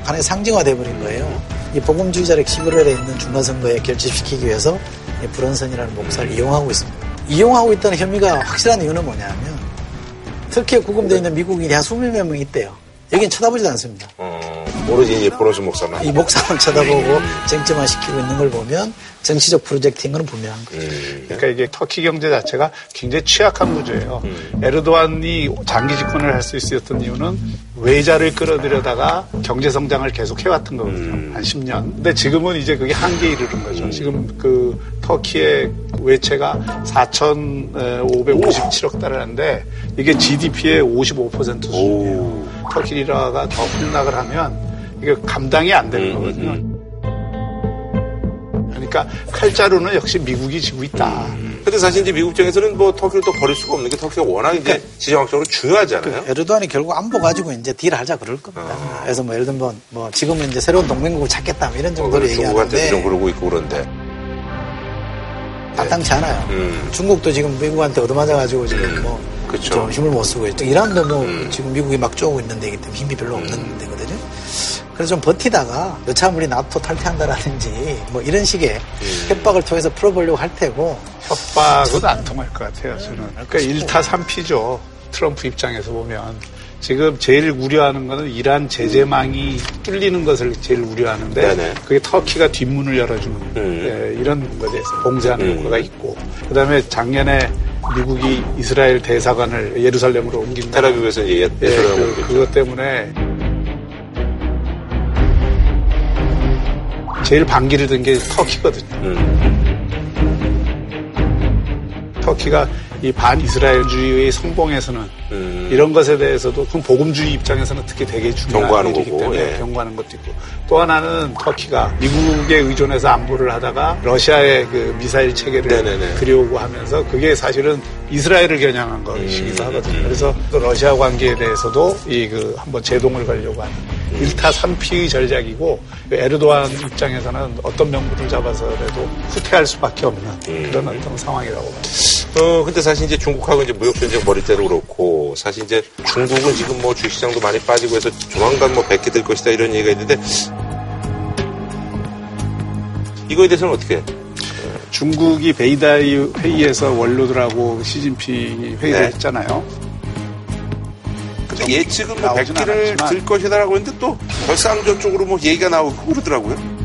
Speaker 2: 하나의 상징화돼 버린 거예요. 이 복음주의자를 11월에 있는 중간선거에 결집시키기 위해서 이 브런선이라는 목사를 이용하고 있습니다. 이용하고 있다는 혐의가 확실한 이유는 뭐냐면 터키에 구금되어 있는 미국인이 한 20몇 명 있대요. 여긴 쳐다보지도 않습니다.
Speaker 1: 어, 모르지 이제 보로스 목사만.
Speaker 2: 이 목사만 쳐다보고 쟁점화 시키고 있는 걸 보면 정치적 프로젝트인 건 분명한 거죠.
Speaker 3: 그러니까 이게 터키 경제 자체가 굉장히 취약한 구조예요. 에르도안이 장기 집권을 할 수 있었던 이유는 외자를 끌어들여다가 경제 성장을 계속 해왔던 거거든요. 한 10년. 근데 지금은 이제 그게 한계에 이르는 거죠. 지금 그 터키의 외채가 4,557억 달러인데 이게 GDP의 55% 수준이에요. 터키 리라가 더 폭락을 하면 이게 감당이 안 되는 거거든요. 그러니까 칼자루는 역시 미국이 지고 있다.
Speaker 1: 근데 사실 이제 미국 입장에서는 뭐 터키를 또 버릴 수가 없는 게 터키가 워낙 이제 지정학적으로 중요하잖아요.
Speaker 2: 에르도안이 결국 안보 가지고 이제 딜을 하자 그럴 겁니다. 그래서 뭐 예를 들면 뭐 지금은 이제 새로운 동맹국을 찾겠다 뭐 이런 정도로
Speaker 1: 중국한테도
Speaker 2: 얘기하는데
Speaker 1: 좀 그러고 있고 그런데.
Speaker 2: 마땅치 않아요.
Speaker 1: 음.
Speaker 2: 중국도 지금 미국한테 얻어맞아가지고 지금 뭐
Speaker 1: 그쵸.
Speaker 2: 좀 힘을 못 쓰고 있죠. 이란도 뭐 지금 미국이 막 쪼고 있는 데이기 때문에 힘이 별로 없는 데거든요. 그래서 좀 버티다가 우리 나토 탈퇴한다라든지 뭐 이런 식의 협박을 통해서 풀어보려고 할 테고
Speaker 3: 협박은 안 통할 것 같아요, 저는. 그러니까 일타삼피죠 트럼프 입장에서 보면. 지금 제일 우려하는 거는 이란 제재망이 뚫리는 것을 제일 우려하는데
Speaker 1: 네네.
Speaker 3: 그게 터키가 뒷문을 열어주는 예, 이런 것에 대해서 봉쇄하는 효과가 있고 그다음에 작년에 미국이 이스라엘 대사관을 예루살렘으로 옮긴다.
Speaker 1: 테라비브에서 이제
Speaker 3: 예,
Speaker 1: 예루살렘으로
Speaker 3: 그. 그것 때문에 제일 반기를 든 게 터키거든요. 터키가 이 반이스라엘주의의 성공에서는 이런 것에 대해서도 그럼 복음주의 입장에서는 특히 되게 중요한
Speaker 1: 경고하는
Speaker 3: 일이기
Speaker 1: 거고,
Speaker 3: 때문에
Speaker 1: 예.
Speaker 3: 경고하는 것도 있고 또 하나는 터키가 미국에 의존해서 안보를 하다가 러시아의 그 미사일 체계를
Speaker 1: 네네네.
Speaker 3: 들여오고 하면서 그게 사실은 이스라엘을 겨냥한 것이기도
Speaker 1: 음.
Speaker 3: 하거든요. 그래서 또 러시아 관계에 대해서도 이 그 한번 제동을 걸려고 하는 일타 삼피의 전략이고 에르도안 입장에서는 어떤 명분을 잡아서라도 후퇴할 수밖에 없는
Speaker 1: 음.
Speaker 3: 그런 어떤 상황이라고 봅니다.
Speaker 1: 어, 근데 사실 이제 중국하고 이제 무역 전쟁 벌일 때도 그렇고 사실 이제 중국은 지금 뭐 주식시장도 많이 빠지고 해서 조만간 뭐 뵙게 될 것이다 이런 얘기가 있는데 이거에 대해서는 어떻게?
Speaker 3: 중국이 베이다이 회의에서 원로들하고 시진핑이 회의를
Speaker 1: 네.
Speaker 3: 했잖아요.
Speaker 1: 근데 예측은 뭐
Speaker 3: 나오진
Speaker 1: 100기를
Speaker 3: 않았지만.
Speaker 1: 들 것이다라고 했는데 또 벌쌍전 쪽으로 뭐 얘기가 나오고 그러더라고요.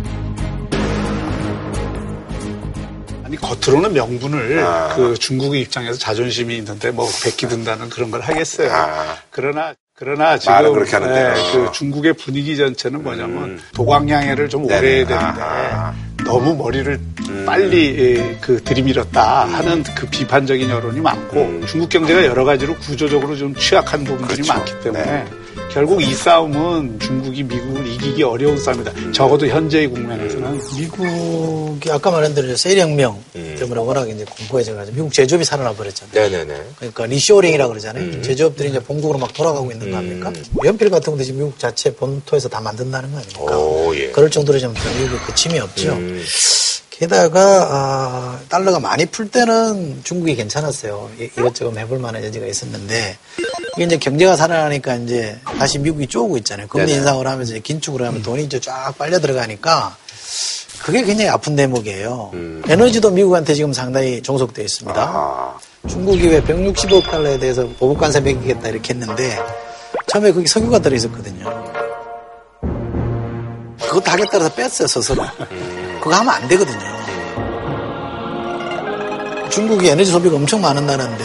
Speaker 3: 아니 겉으로는 명분을
Speaker 1: 아.
Speaker 3: 그 중국의 입장에서 자존심이 있는데 뭐 백기 든다는 그런 걸 하겠어요. 그러나 그러나 지금
Speaker 1: 아. 그렇게 하는데.
Speaker 3: 예,
Speaker 1: 어.
Speaker 3: 그 중국의 분위기 전체는 뭐냐면 도광양해를 좀 오래
Speaker 1: 네네.
Speaker 3: 해야 되는데 너무 머리를 빨리 예, 그 들이밀었다 하는 그 비판적인 여론이 많고 중국 경제가 여러 가지로 구조적으로 좀 취약한 부분들이 많기 때문에 결국 이 싸움은 중국이 미국을 이기기 어려운 싸움이다. 적어도 현재의 국면에서는
Speaker 2: 미국이 아까 말한 대로 셰일혁명 때문에 워낙 이제 풍부해져가지고 미국 제조업이 살아나 버렸잖아요.
Speaker 1: 네네네.
Speaker 2: 그러니까 reshoring이라 그러잖아요. 제조업들이 이제 본국으로 막 돌아가고 있는 거 아닙니까? 연필 같은 것도 지금 미국 자체 본토에서 다 만든다는 거 아닙니까?
Speaker 1: 오, 예.
Speaker 2: 그럴 정도로 좀 미국의 거침이 없죠. 게다가 아, 달러가 많이 풀 때는 중국이 괜찮았어요. 이- 이것저것 해볼 만한 여지가 있었는데 이게 이제 경제가 살아나니까 이제 다시 미국이 쪼고 있잖아요. 금리
Speaker 1: 네네.
Speaker 2: 인상을 하면서 긴축을 하면 돈이 이제 쫙 빨려 들어가니까 그게 굉장히 아픈 대목이에요. 에너지도 미국한테 지금 상당히 종속되어 있습니다. 중국이 왜 160억 달러에 대해서 보복 관세 매기겠다 이렇게 했는데 처음에 거기 석유가 들어 있었거든요. 그것도 하겠다라서 뺐어요 스스로. 그거 하면 안 되거든요. 중국이 에너지 소비가 엄청 많은 나라인데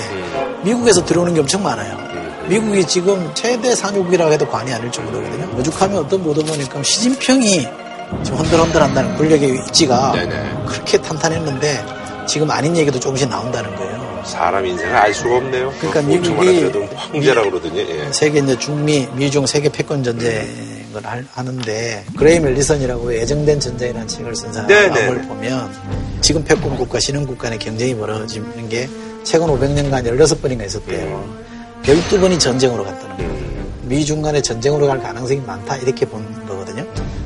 Speaker 2: 미국에서 들어오는 게 엄청 많아요. 미국이 지금 최대 산유국이라고 해도 과언이 아닐 정도거든요. 오죽하면 어떤 보도 보니까 시진핑이 지금 흔들흔들한다는 권력의 위치가 그렇게 탄탄했는데 지금 아닌 얘기도 조금씩 나온다는 거예요.
Speaker 1: 사람 인생을 알 수가 없네요.
Speaker 2: 그러니까
Speaker 1: 엄청
Speaker 2: 미국이
Speaker 1: 황제라고 그러더니. 예.
Speaker 2: 세계 이제 중미 미중 세계 패권 전쟁 을 할- 하는데 그레이엄 앨리슨이라고 예정된 전쟁이라는 책을 쓴
Speaker 1: 네,
Speaker 2: 사람을
Speaker 1: 네.
Speaker 2: 보면 지금 패권 국가 신흥 국가 간의 경쟁이 벌어지는 게 최근 500년간 16번인가 있었대요. 12번이 전쟁으로 갔다는 거예요. 미중 간의 전쟁으로 갈 가능성이 많다 이렇게 본 거거든요.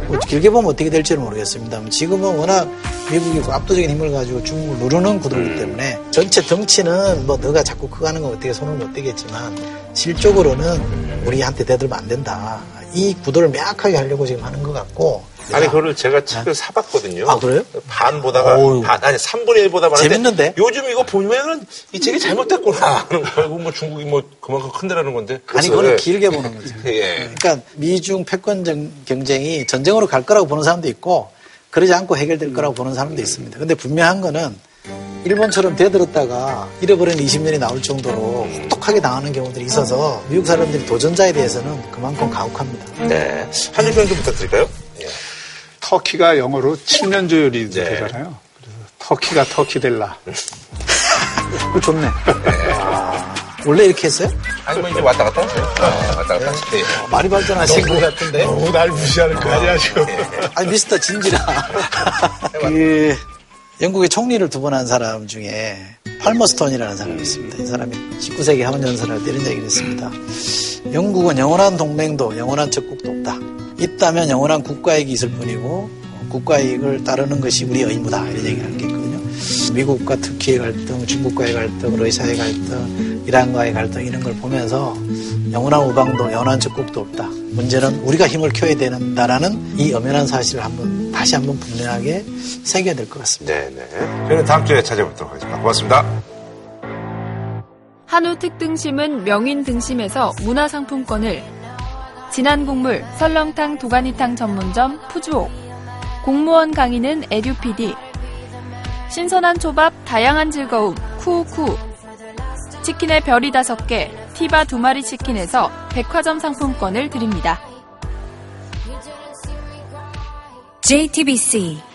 Speaker 2: 뭐 길게 보면 어떻게 될지는 모르겠습니다만 지금은 워낙 미국이 그 압도적인 힘을 가지고 중국을 누르는 구도이기 때문에 전체 덩치는 뭐 너가 자꾸 하는 거 어떻게 손을 못 대겠지만 실적으로는 우리한테 대들면 안 된다. 이 구도를 명확하게 하려고 지금 하는 것 같고
Speaker 1: 아니, 그거를 제가 책을 사봤거든요.
Speaker 2: 아, 그래요?
Speaker 1: 반 보다가, 반, 아니, 3분의 1 보다 많은데.
Speaker 2: 재밌는데?
Speaker 1: 요즘 이거 보면은 이 책이 잘못됐구나. 결국 뭐 중국이 뭐 그만큼 큰데라는 건데.
Speaker 2: 아니 그거는 길게 보는 거죠.
Speaker 1: 예.
Speaker 2: 그러니까 미중 패권 정- 경쟁이 전쟁으로 갈 거라고 보는 사람도 있고 그러지 않고 해결될 거라고 보는 사람도 있습니다. 근데 분명한 거는 일본처럼 대들었다가 잃어버린 20년이 나올 정도로 혹독하게 당하는 경우들이 있어서 미국 사람들이 도전자에 대해서는 그만큼 가혹합니다.
Speaker 1: 네. 평좀 부탁드릴까요?
Speaker 3: 터키가 영어로 7년 조율이
Speaker 1: 네.
Speaker 3: 되잖아요. 그래서 터키가 터키 될라.
Speaker 2: 그 좋네. 아, 원래 이렇게 했어요?
Speaker 1: 아니, 뭐 이제 왔다 갔다 하세요. 아, 왔다 갔다 하실 때.
Speaker 2: 많이 발전하신 것 같은데.
Speaker 3: 너무 날 무시하는 거 아니야, 지금.
Speaker 2: 아니 미스터 진지라. 그 영국의 총리를 두 번 한 사람 중에 팔머스톤이라는 사람이 있습니다. 이 사람이 19세기 하원 연설할 때 이런 얘기를 했습니다. 영국은 영원한 동맹도 영원한 적국도 없다. 있다면 영원한 국가이익이 있을 뿐이고 어, 국가이익을 따르는 것이 우리 의무다. 이런 얘기를 한 게 있거든요. 미국과 터키의 갈등, 중국과의 갈등, 러시아의 갈등, 이란과의 갈등 이런 걸 보면서 영원한 우방도 영원한 적국도 없다. 문제는 우리가 힘을 켜야 된다라는 이 엄연한 사실을 한번 다시 한번 분명하게 새겨야 될 것 같습니다.
Speaker 1: 네, 네. 저희는 다음 주에 찾아뵙도록 하겠습니다. 고맙습니다.
Speaker 22: 한우 특등심은 명인 등심에서 문화상품권을 진한 국물 설렁탕 도가니탕 전문점 푸주옥 공무원 강의는 에듀피디 신선한 초밥 다양한 즐거움 쿠쿠 치킨의 별이 다섯 개 티바 두 마리 치킨에서 백화점 상품권을 드립니다.
Speaker 23: JTBC